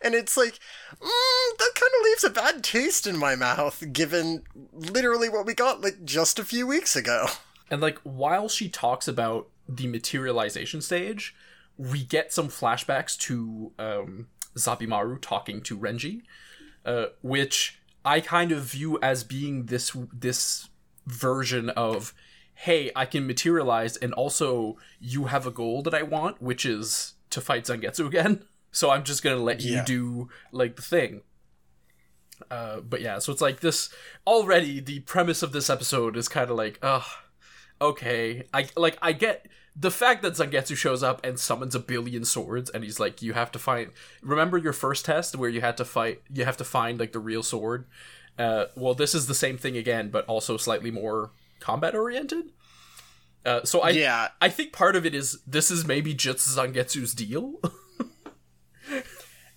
And it's like, mm, that kind of leaves a bad taste in my mouth, given literally what we got like just a few weeks ago. And like while she talks about the materialization stage, we get some flashbacks to um, Zabimaru talking to Renji, uh, which I kind of view as being this this version of, hey, I can materialize, and also you have a goal that I want, which is to fight Zangetsu again. So I'm just gonna let you Yeah. do like the thing. Uh, but yeah, so it's like this already. The premise of this episode is kind of like, ugh, okay. I like I get the fact that Zangetsu shows up and summons a billion swords, and he's like, you have to find. Remember your first test where you had to fight, you have to find like the real sword. Uh, well, this is the same thing again, but also slightly more combat oriented. Uh, so I Yeah. I think part of it is this is maybe just Zangetsu's deal.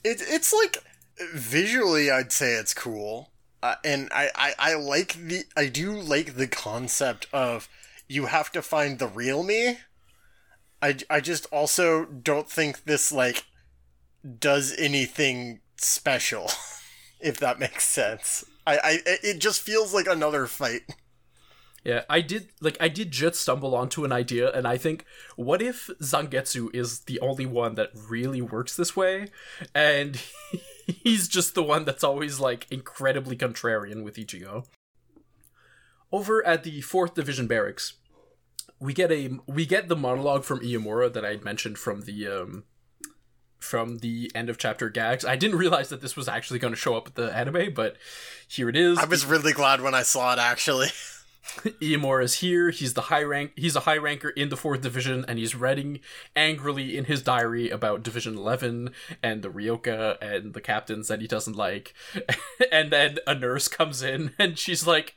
It, it's like visually, I'd say it's cool, uh, and I, I I like the I do like the concept of you have to find the real me. I I just also don't think this like does anything special, if that makes sense. I I it just feels like another fight. Yeah, I did like I did just stumble onto an idea and I think what if Zangetsu is the only one that really works this way and he's just the one that's always like incredibly contrarian with Ichigo. Over at the 4th Division barracks, we get a we get the monologue from Iemura that I had mentioned from the um from the end of chapter gags. I didn't realize that this was actually going to show up at the anime, but here it is. I was really glad when I saw it actually. Iamor is here. He's the high rank. He's a high ranker in the fourth division, and he's writing angrily in his diary about Division Eleven and the Ryoka and the captains that he doesn't like. and then a nurse comes in, and she's like,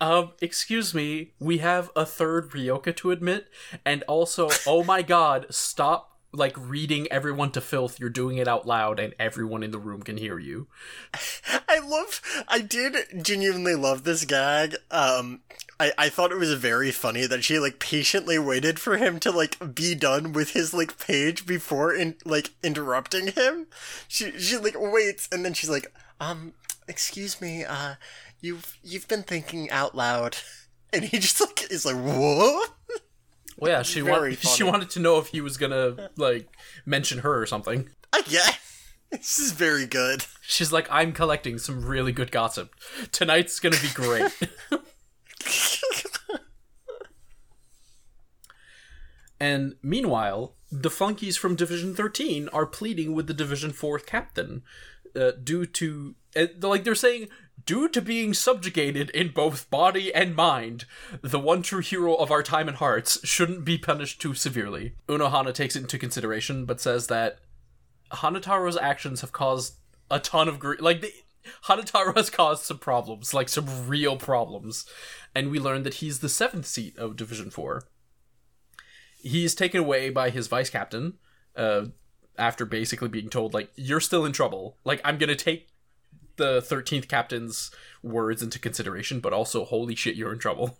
"Um, excuse me, we have a third Ryoka to admit, and also, oh my God, stop." Like reading everyone to filth, you're doing it out loud and everyone in the room can hear you. I love. I did genuinely love this gag. Um, I I thought it was very funny that she like patiently waited for him to like be done with his like page before in like interrupting him. She she like waits and then she's like, um, excuse me, uh, you've you've been thinking out loud, and he just like is like what? Well, yeah, she Very wa- she wanted to know if he was gonna like mention her or something. I yeah, this is very good. She's like, I'm collecting some really good gossip. Tonight's gonna be great. and meanwhile, the flunkies from Division 13 are pleading with the Division 4 captain uh, due to. Uh, like, they're saying, due to being subjugated in both body and mind, the one true hero of our time and hearts shouldn't be punished too severely. Unohana takes it into consideration, but says that Hanataro's actions have caused a ton of grief. Like, the, Hanataro has caused some problems, like some real problems. And we learn that he's the seventh seat of Division 4. He's taken away by his vice captain uh, after basically being told, like, you're still in trouble. Like, I'm going to take the 13th captain's words into consideration, but also, holy shit, you're in trouble.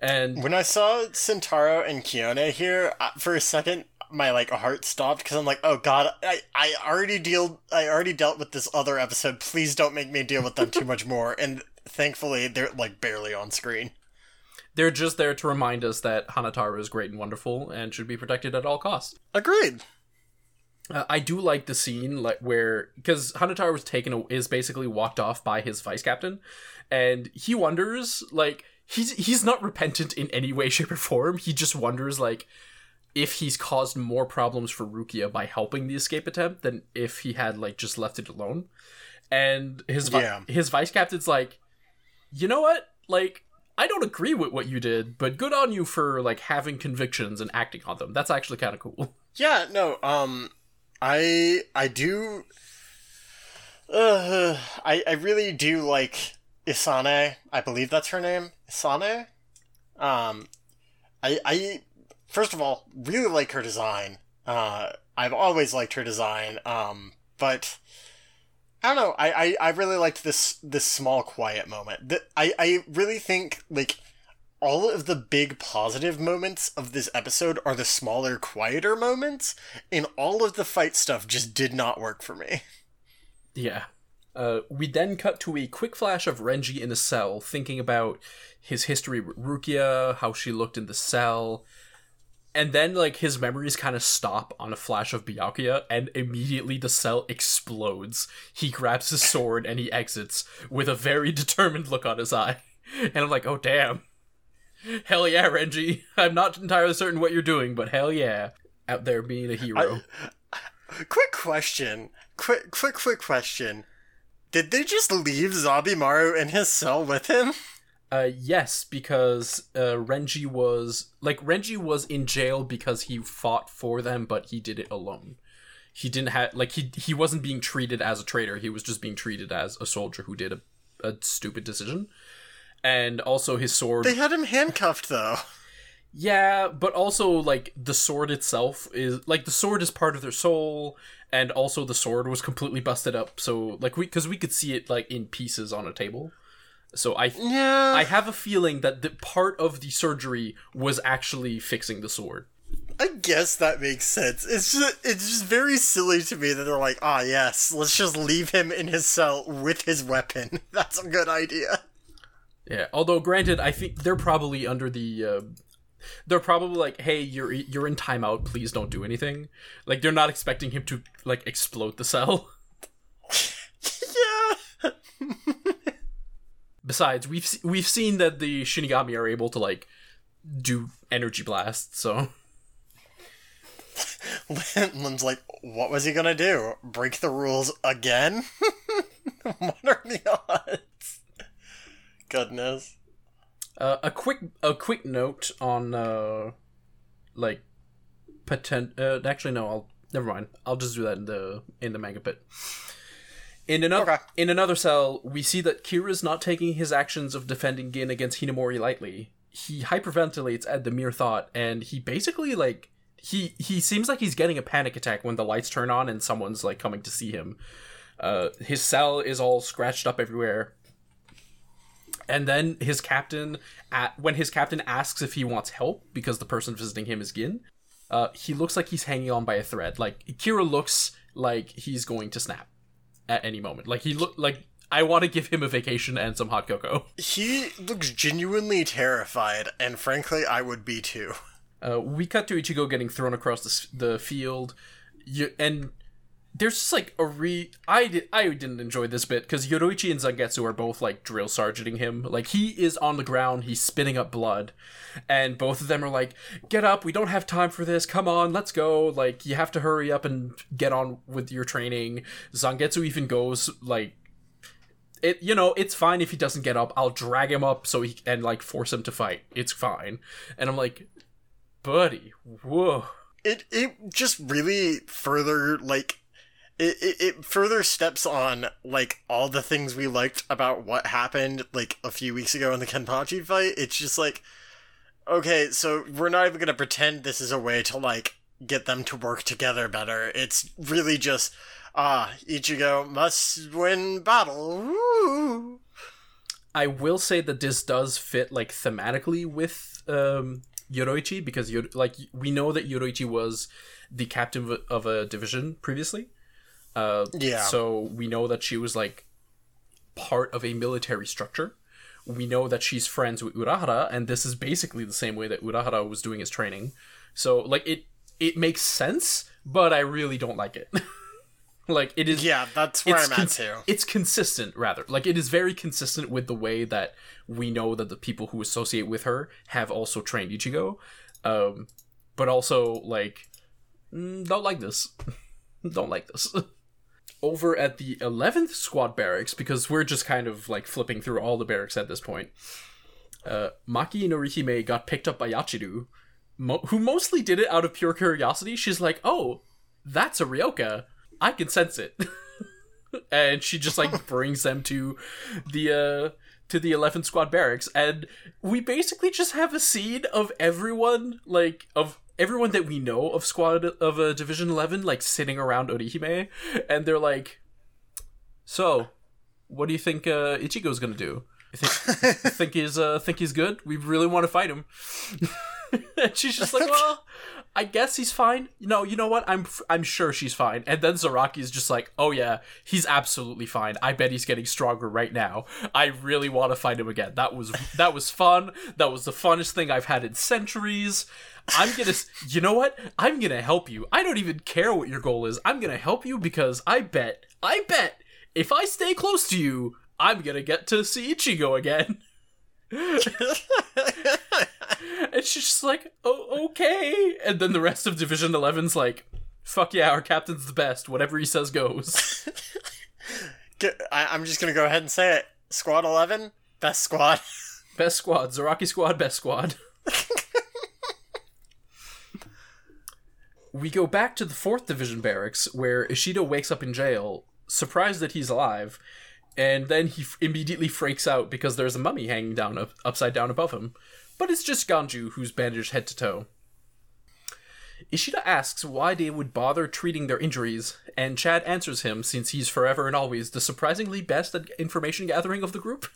And When I saw Sentaro and Kiyone here, uh, for a second, my like heart stopped because I'm like, oh god, I I already deal I already dealt with this other episode. Please don't make me deal with them too much more. And thankfully, they're like barely on screen. they're just there to remind us that Hanataro is great and wonderful and should be protected at all costs. Agreed. Uh, I do like the scene like where because Hanataro was taken is basically walked off by his vice captain, and he wonders like he's he's not repentant in any way, shape, or form. He just wonders like if he's caused more problems for Rukia by helping the escape attempt than if he had like just left it alone. And his vi- Yeah. his vice captain's like, you know what, like. I don't agree with what you did, but good on you for like having convictions and acting on them. That's actually kind of cool. Yeah. No. Um. I I do. Uh, I I really do like Isane. I believe that's her name. Isane. Um. I I first of all really like her design. Uh. I've always liked her design. Um. But. I don't know. I, I, I really liked this this small quiet moment. The, I, I really think like all of the big positive moments of this episode are the smaller, quieter moments, and all of the fight stuff just did not work for me. Yeah. Uh, we then cut to a quick flash of Renji in a cell, thinking about his history with Rukia, how she looked in the cell, and then like his memories kind of stop on a flash of Byakuya, and immediately the cell explodes. He grabs his sword and he exits with a very determined look on his eye, and I'm like, oh damn, hell yeah, Renji. I'm not entirely certain what you're doing, but hell yeah, out there being a hero. Quick question. Quick, quick, quick question. Did they just leave Zabimaru in his cell with him? Uh, yes, because uh, Renji was like Renji was in jail because he fought for them, but he did it alone. He didn't have like he he wasn't being treated as a traitor. He was just being treated as a soldier who did a, a stupid decision. And also his sword. They had him handcuffed, though. Yeah, but also like the sword itself is like the sword is part of their soul, and also the sword was completely busted up. So like we because we could see it like in pieces on a table. So I Yeah. I have a feeling that the part of the surgery was actually fixing the sword. I guess that makes sense. It's just it's just very silly to me that they're like, ah, yes, let's just leave him in his cell with his weapon. That's a good idea. Yeah. Although, granted, I think they're probably under the. Uh, they're probably like, "Hey, you're you're in timeout. Please don't do anything." Like they're not expecting him to like explode the cell. yeah. Besides, we've we've seen that the Shinigami are able to like do energy blasts. So Lim's like, what was he gonna do? Break the rules again? what are the odds? Goodness. uh, a quick a quick note on uh like potent. Uh, actually, no. I'll never mind. I'll just do that in the in the manga pit. In another Okay. in another cell, we see that Kira's not taking his actions of defending Gin against Hinamori lightly. He hyperventilates at the mere thought, and he basically like he he seems like he's getting a panic attack when the lights turn on and someone's like coming to see him. Uh, his cell is all scratched up everywhere. And then his captain, at, when his captain asks if he wants help because the person visiting him is Gin, uh, he looks like he's hanging on by a thread. Like Kira looks like he's going to snap at any moment. Like he look like I want to give him a vacation and some hot cocoa. He looks genuinely terrified, and frankly, I would be too. Uh, we cut to Ichigo getting thrown across the, the field, you, and there's just like a re. I did I didn't enjoy this bit because Yoruichi and Zangetsu are both like drill sergeanting him. Like he is on the ground, he's spitting up blood, and both of them are like, "Get up! We don't have time for this. Come on, let's go! Like you have to hurry up and get on with your training." Zangetsu even goes like it you know it's fine if he doesn't get up i'll drag him up so he and like force him to fight it's fine and i'm like buddy whoa It it just really further like it, it, it further steps on like all the things we liked about what happened like a few weeks ago in the Kenpachi fight. It's just like okay, so we're not even gonna pretend this is a way to like get them to work together better. It's really just ah, Ichigo must win battle. Woo! i will say that this does fit like thematically with um yoruichi because like we know that yoruichi was the captain of a division previously uh Yeah. so we know that she was like part of a military structure we know that she's friends with Urahara, and this is basically the same way that Urahara was doing his training. So, like, it it makes sense, but I really don't like it. like, it is Yeah, that's where I'm at too. It's consistent, rather. Like, it is very consistent with the way that we know that the people who associate with her have also trained Ichigo. Um, but also, like, mm, don't like this. don't like this. Over at the 11th squad barracks, because we're just kind of like flipping through all the barracks at this point, uh, Maki Norihime got picked up by Yachiru, mo- who mostly did it out of pure curiosity. She's like, oh, that's a Ryoka. I can sense it. and she just like brings them to the uh to the 11th squad barracks and we basically just have a scene of everyone like of everyone that we know of squad of uh, division 11 like sitting around orihime and they're like so what do you think uh ichigo's gonna do? You think, think he's uh think he's good? We really want to fight him. And she's just like well I guess he's fine. Know, you know what? I'm I'm sure she's fine. And then Zaraki is just like, "Oh yeah, he's absolutely fine. I bet he's getting stronger right now. I really want to fight him again. That was that was fun. That was the funnest thing I've had in centuries. I'm to You know what? I'm to help you. I don't even care what your goal is. I'm to help you because I bet I bet if I stay close to you, I'm to get to see Ichigo again." and she's just like, oh, okay. And then the rest of Division 11's like, fuck yeah, our captain's the best. Whatever he says goes. I, I'm just gonna go ahead and say it. Squad 11, best squad. best squad. Zaraki squad, best squad. we go back to the 4th Division barracks where Ishida wakes up in jail, surprised that he's alive, and then he f- immediately freaks out because there's a mummy hanging down up- upside down above him. But it's just Ganju who's bandaged head to toe. Ishida asks why they would bother treating their injuries, and Chad answers him since he's forever and always the surprisingly best at information gathering of the group.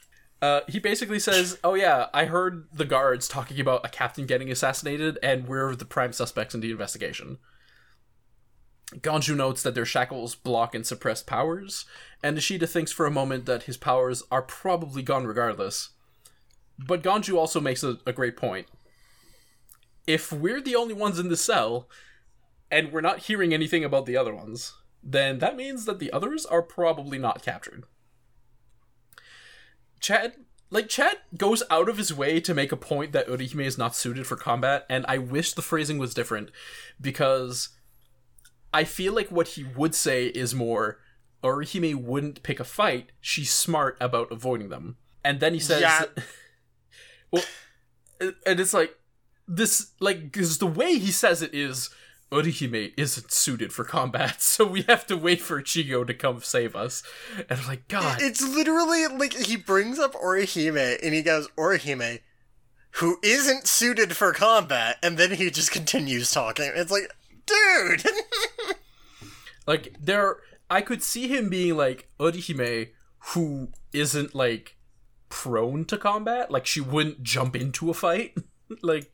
Uh, he basically says, "Oh yeah, I heard the guards talking about a captain getting assassinated, and we're the prime suspects in the investigation." Ganju notes that their shackles block and suppress powers, and Ishida thinks for a moment that his powers are probably gone regardless. But Ganju also makes a, a great point. If we're the only ones in the cell, and we're not hearing anything about the other ones, then that means that the others are probably not captured. Chad, like Chad, goes out of his way to make a point that Orihime is not suited for combat, and I wish the phrasing was different because I feel like what he would say is more Orihime wouldn't pick a fight. She's smart about avoiding them, and then he says, Yeah. "Well," and it's like this, like because the way he says it is. Orihime isn't suited for combat, so we have to wait for Chigo to come save us. And I'm like, God, It's literally like he brings up Orihime and he goes, Orihime, who isn't suited for combat, and then he just continues talking. It's like, dude! Like there, I could see him being like Orihime, who isn't like prone to combat. Like she wouldn't jump into a fight. like,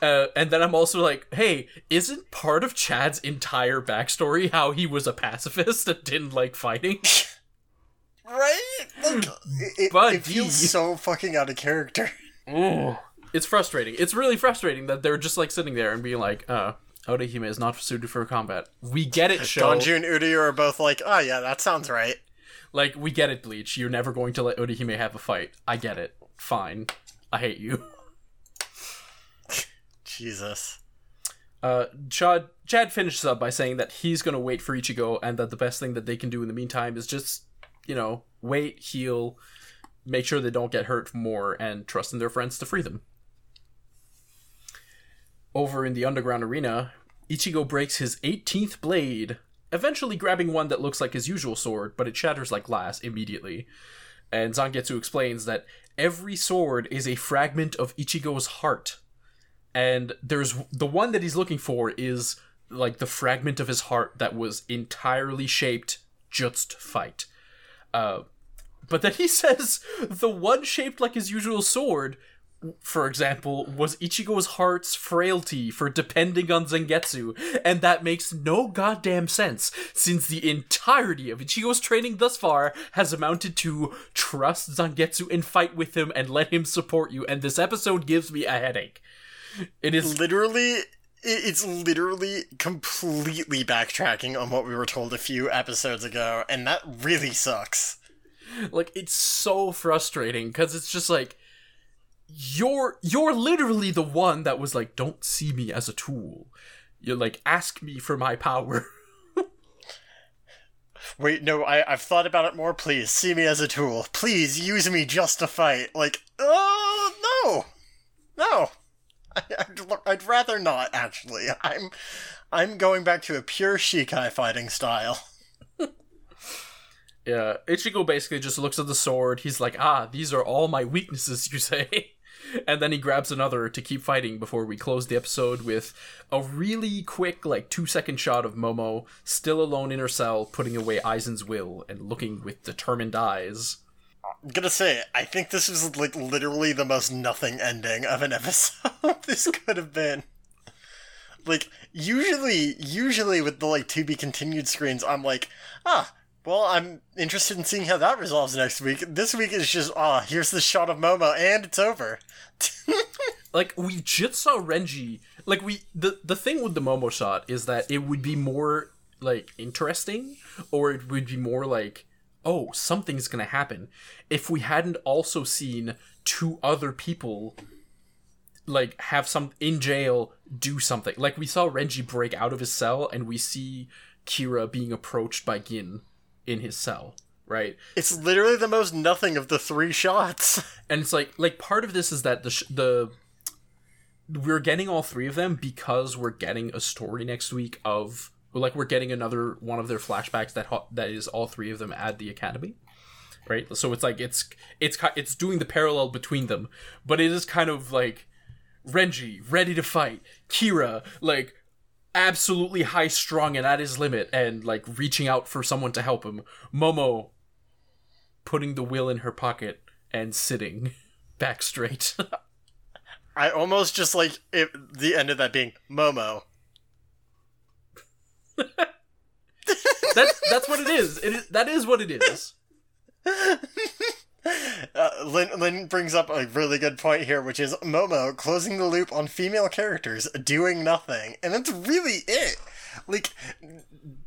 uh, and then I'm also like, hey, isn't part of Chad's entire backstory how he was a pacifist and didn't like fighting? right? Like, it, it, Buddy. it feels so fucking out of character. it's frustrating. It's really frustrating that they're just like sitting there and being like, uh, Orihime is not suited for combat. We get it, show. Donju and Uryu are both like, oh yeah, that sounds right. Like, we get it, Bleach. You're never going to let Orihime have a fight. I get it. Fine. I hate you. Jesus. Uh, Chad, Chad finishes up by saying that he's going to wait for Ichigo and that the best thing that they can do in the meantime is just, you know, wait, heal, make sure they don't get hurt more, and trust in their friends to free them. Over in the underground arena, Ichigo breaks his 18th blade, eventually grabbing one that looks like his usual sword, but it shatters like glass immediately. And Zangetsu explains that every sword is a fragment of Ichigo's heart. And there's the one that he's looking for is like the fragment of his heart that was entirely shaped just fight. Uh, but then he says the one shaped like his usual sword, for example, was Ichigo's heart's frailty for depending on Zangetsu, and that makes no goddamn sense, since the entirety of Ichigo's training thus far has amounted to trust Zangetsu and fight with him and let him support you, and this episode gives me a headache. It is Literally, it's literally completely backtracking on what we were told a few episodes ago, and that really sucks. like it's so frustrating because it's just like you're you're literally the one that was like don't see me as a tool you're like ask me for my power Wait, no, I, I've thought about it more. Please, see me as a tool. Please, use me just to fight. Like, oh, no. No. I, I'd, I'd rather not, actually. I'm I'm going back to a pure Shikai fighting style. yeah ichigo basically just looks at the sword he's like ah these are all my weaknesses you say and then he grabs another to keep fighting before we close the episode with a really quick like two second shot of momo still alone in her cell putting away aizen's will and looking with determined eyes I'm gonna say, I think this was like literally the most nothing ending of an episode this could have been. Like, usually, usually with the like to be continued screens, I'm like, ah, well, I'm interested in seeing how that resolves next week. This week is just, ah, here's the shot of Momo, and it's over. like we just saw Renji. Like we the the thing with the Momo shot is that it would be more like interesting, or it would be more like oh something's gonna happen if we hadn't also seen two other people like have some in jail do something. Like we saw Renji break out of his cell, and we see Kira being approached by Gin in his cell. Right, It's literally the most nothing of the three shots. and it's like like part of this is that the sh- the we're getting all three of them because we're getting a story next week of like we're getting another one of their flashbacks that ho- that is all three of them at the academy right so it's like it's it's it's doing the parallel between them but it is kind of like Renji ready to fight Kira like absolutely high strung and at his limit and like reaching out for someone to help him Momo putting the will in her pocket and sitting back straight. I almost just like it, the end of that being Momo. that's that's what it is. It is that is what it is. Uh, Lynn, Lynn brings up a really good point here, which is Momo closing the loop on female characters doing nothing, and that's really it. Like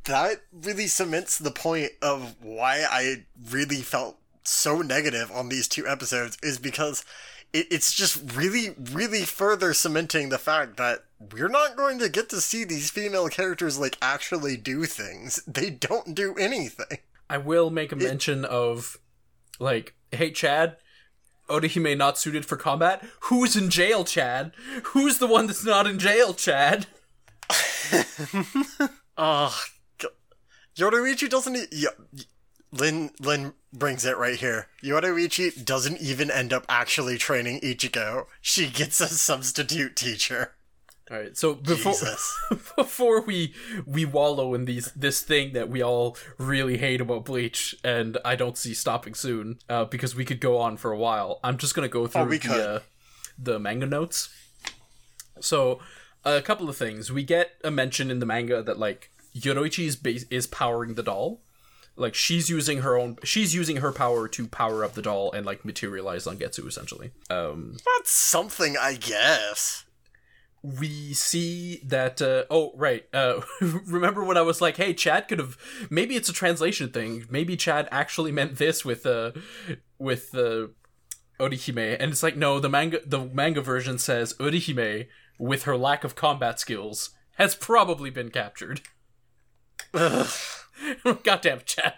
that really cements the point of why I really felt so negative on these two episodes is because it, it's just really, really further cementing the fact that we're not going to get to see these female characters like actually do things. They don't do anything. I will make a mention of like, hey Chad, Orihime not suited for combat. Who's in jail, Chad? Who's the one that's not in jail, Chad? Oh, Yoruichi doesn't. E- Lin Lin brings it right here. Yoruichi doesn't even end up actually training Ichigo. She gets a substitute teacher. All right, so before before we we wallow in these this thing that we all really hate about Bleach, and I don't see stopping soon, uh, because we could go on for a while. I'm just gonna go through we the uh, the manga notes. So, a couple of things. We get a mention in the manga that like Yoruichi is is powering the doll. Like she's using her own she's using her power to power up the doll and like materialize Zangetsu essentially. Um That's something, I guess. We see that uh oh right uh remember when i was like hey chad could have maybe it's a translation thing. Maybe chad actually meant this with uh with uh orihime. And it's like no the manga the manga version says orihime with her lack of combat skills has probably been captured. Goddamn chad.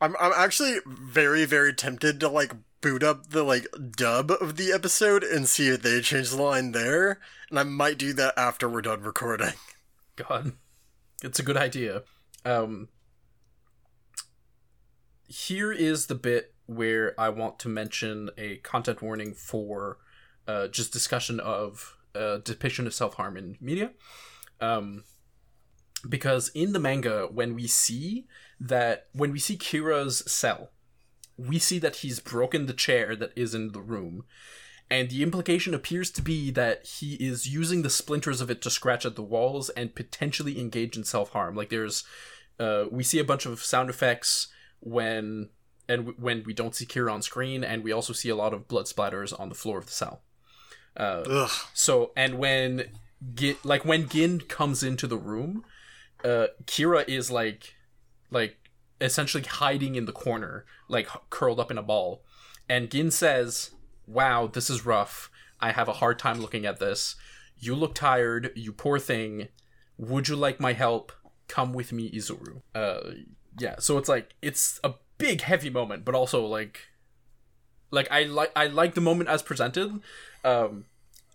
I'm I'm actually very very tempted to like boot up the like dub of the episode and see if they change the line there, and I might do that after we're done recording. God, it's a good idea. Um, here is the bit where I want to mention a content warning for uh, just discussion of uh, depiction of self harm in media. Um, because in the manga, when we see that, when we see Kira's cell, we see that he's broken the chair that is in the room. And the implication appears to be that he is using the splinters of it to scratch at the walls and potentially engage in self harm. Like there's, uh, we see a bunch of sound effects when and w- when we don't see Kira on screen, and we also see a lot of blood splatters on the floor of the cell. Uh, so and when Gin, like when Gin comes into the room, uh, Kira is like, like essentially hiding in the corner, like curled up in a ball, and Gin says, "Wow, this is rough. I have a hard time looking at this. You look tired. You poor thing. Would you like my help? Come with me, Izuru." Uh, yeah. So it's like it's a big heavy moment, but also like, like I like I like the moment as presented. Um,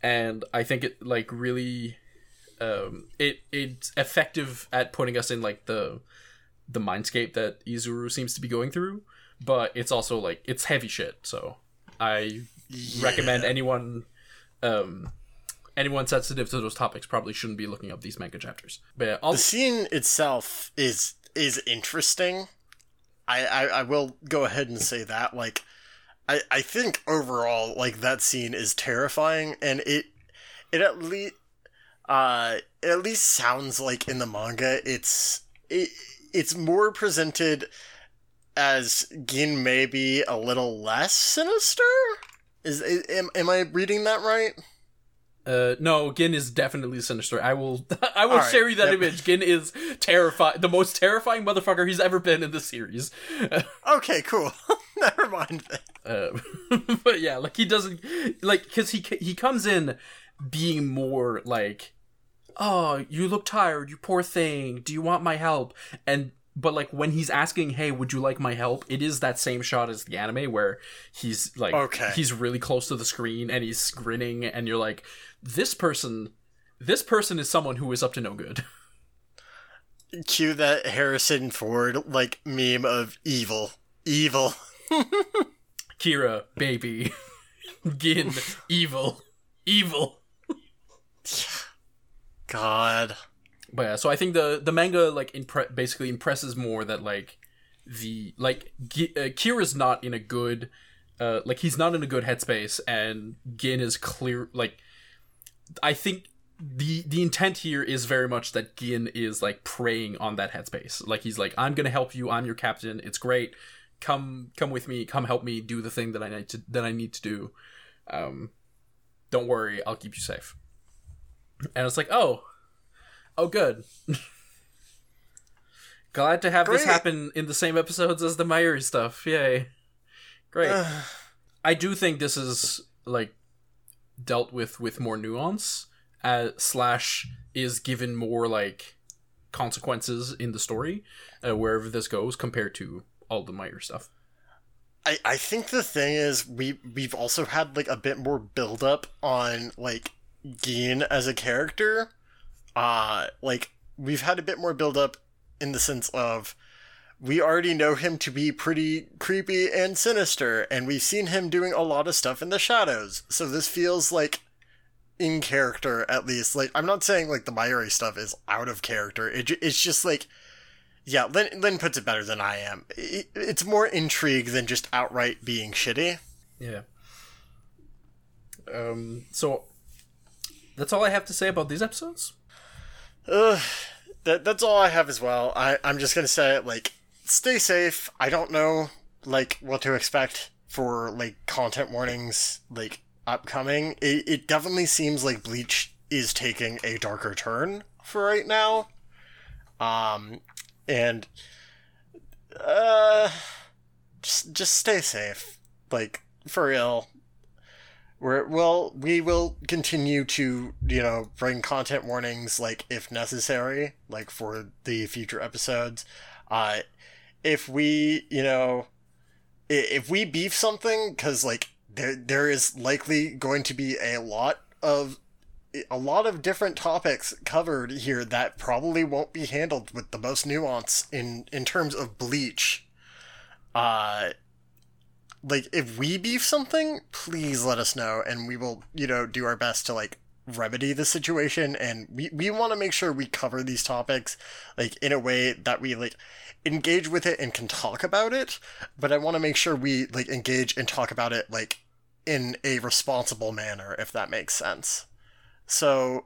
and I think it like really um it it's effective at putting us in like the the mindscape that Izuru seems to be going through, but it's also like it's heavy shit, so I recommend anyone um anyone sensitive to those topics probably shouldn't be looking up these manga chapters. But yeah, The scene itself is is interesting. I, I I will go ahead and say that like I I think overall like that scene is terrifying and it it at least uh it at least sounds like in the manga it's it, it's more presented as Gin maybe a little less sinister. Is, is am, am I reading that right? uh no, Gin is definitely sinister. I will I will Alright, share you that yep. image. Gin is terrifying, the most terrifying motherfucker he's ever been in the series. Okay, cool. Never mind. then. Uh, but yeah, like he doesn't like because he he comes in being more like, oh, you look tired, you poor thing. Do you want my help? And but like when he's asking, hey, would you like my help? It is that same shot as the anime where he's like, Okay. he's really close to the screen and he's grinning, and you're like, this person, this person is someone who is up to no good. Cue that Harrison Ford like meme of evil, evil. Kira, baby, Gin, evil, evil. God. But yeah, so I think the the manga like impre- basically impresses more that like the like Gi- uh, Kira's not in a good uh like he's not in a good headspace and Gin is clear like I think the the intent here is very much that Gin is like preying on that headspace. Like he's like I'm to help you. I'm your captain. It's great. Come come with me. Come help me do the thing that I need to that I need to do. Um don't worry, I'll keep you safe. And it's like, "Oh, Oh, good. Glad to have this happen in the same episodes as the Mayuri stuff. Yay. Great. I do think this is like dealt with with more nuance. Uh, slash is given more like consequences in the story uh, wherever this goes compared to all the Mayuri stuff. I, I think the thing is we we've also had like a bit more build up on like Gin as a character. Uh like we've had a bit more build up in the sense of we already know him to be pretty creepy and sinister, and we've seen him doing a lot of stuff in the shadows. So this feels like in character, at least. Like, I'm not saying like the Mayuri stuff is out of character. It, it's just like, yeah, Lynn, Lynn puts it better than I am. It, it's more intrigue than just outright being shitty. Yeah. Um. So that's all I have to say about these episodes. Ugh, that that's all I have as well. I I'm just gonna say like stay safe. I don't know like what to expect for like content warnings like upcoming. It it definitely seems like Bleach is taking a darker turn for right now. Um, and uh, just just stay safe. Like for real. Well, we will continue to, you know, bring content warnings, like, if necessary, like, for the future episodes. Uh, if we, you know, if we beef something, because, like, there, there is likely going to be a lot of, a lot of different topics covered here that probably won't be handled with the most nuance in, in terms of bleach. Uh, like if we beef something please let us know and we will you know do our best to like remedy the situation and we, we want to make sure we cover these topics like in a way that we like engage with it and can talk about it but i want to make sure we like engage and talk about it like in a responsible manner if that makes sense. So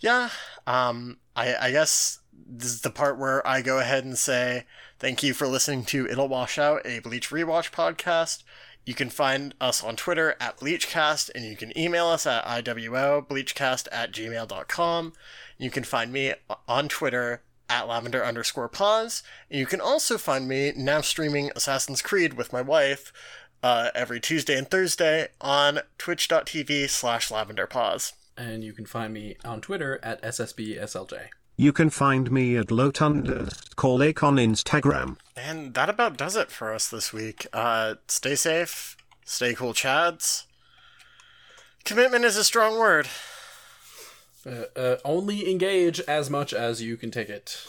yeah um i i guess this is the part where i go ahead and say thank you for listening to it'll wash out a bleach rewatch podcast you can find us on Twitter at BleachCast, and you can email us at iwobleachcast at gmail.com. You can find me on Twitter at lavender underscore pause. And you can also find me now streaming Assassin's Creed with my wife uh, every Tuesday and Thursday on twitch.tv slash lavender pause. And you can find me on Twitter at SSBSLJ. You can find me at Lotunders Lake on Instagram. And that about does it for us this week. Uh, stay safe, stay cool, Chads. Commitment is a strong word. Uh, uh, only engage as much as you can take it.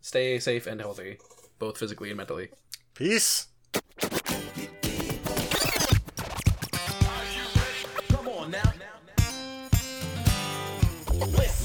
Stay safe and healthy, both physically and mentally. Peace.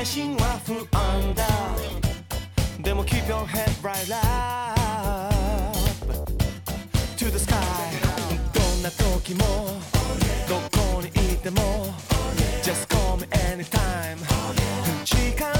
内心は不安だでも keep your head right up to the sky どんな時もどこにいても just call me anytime 力に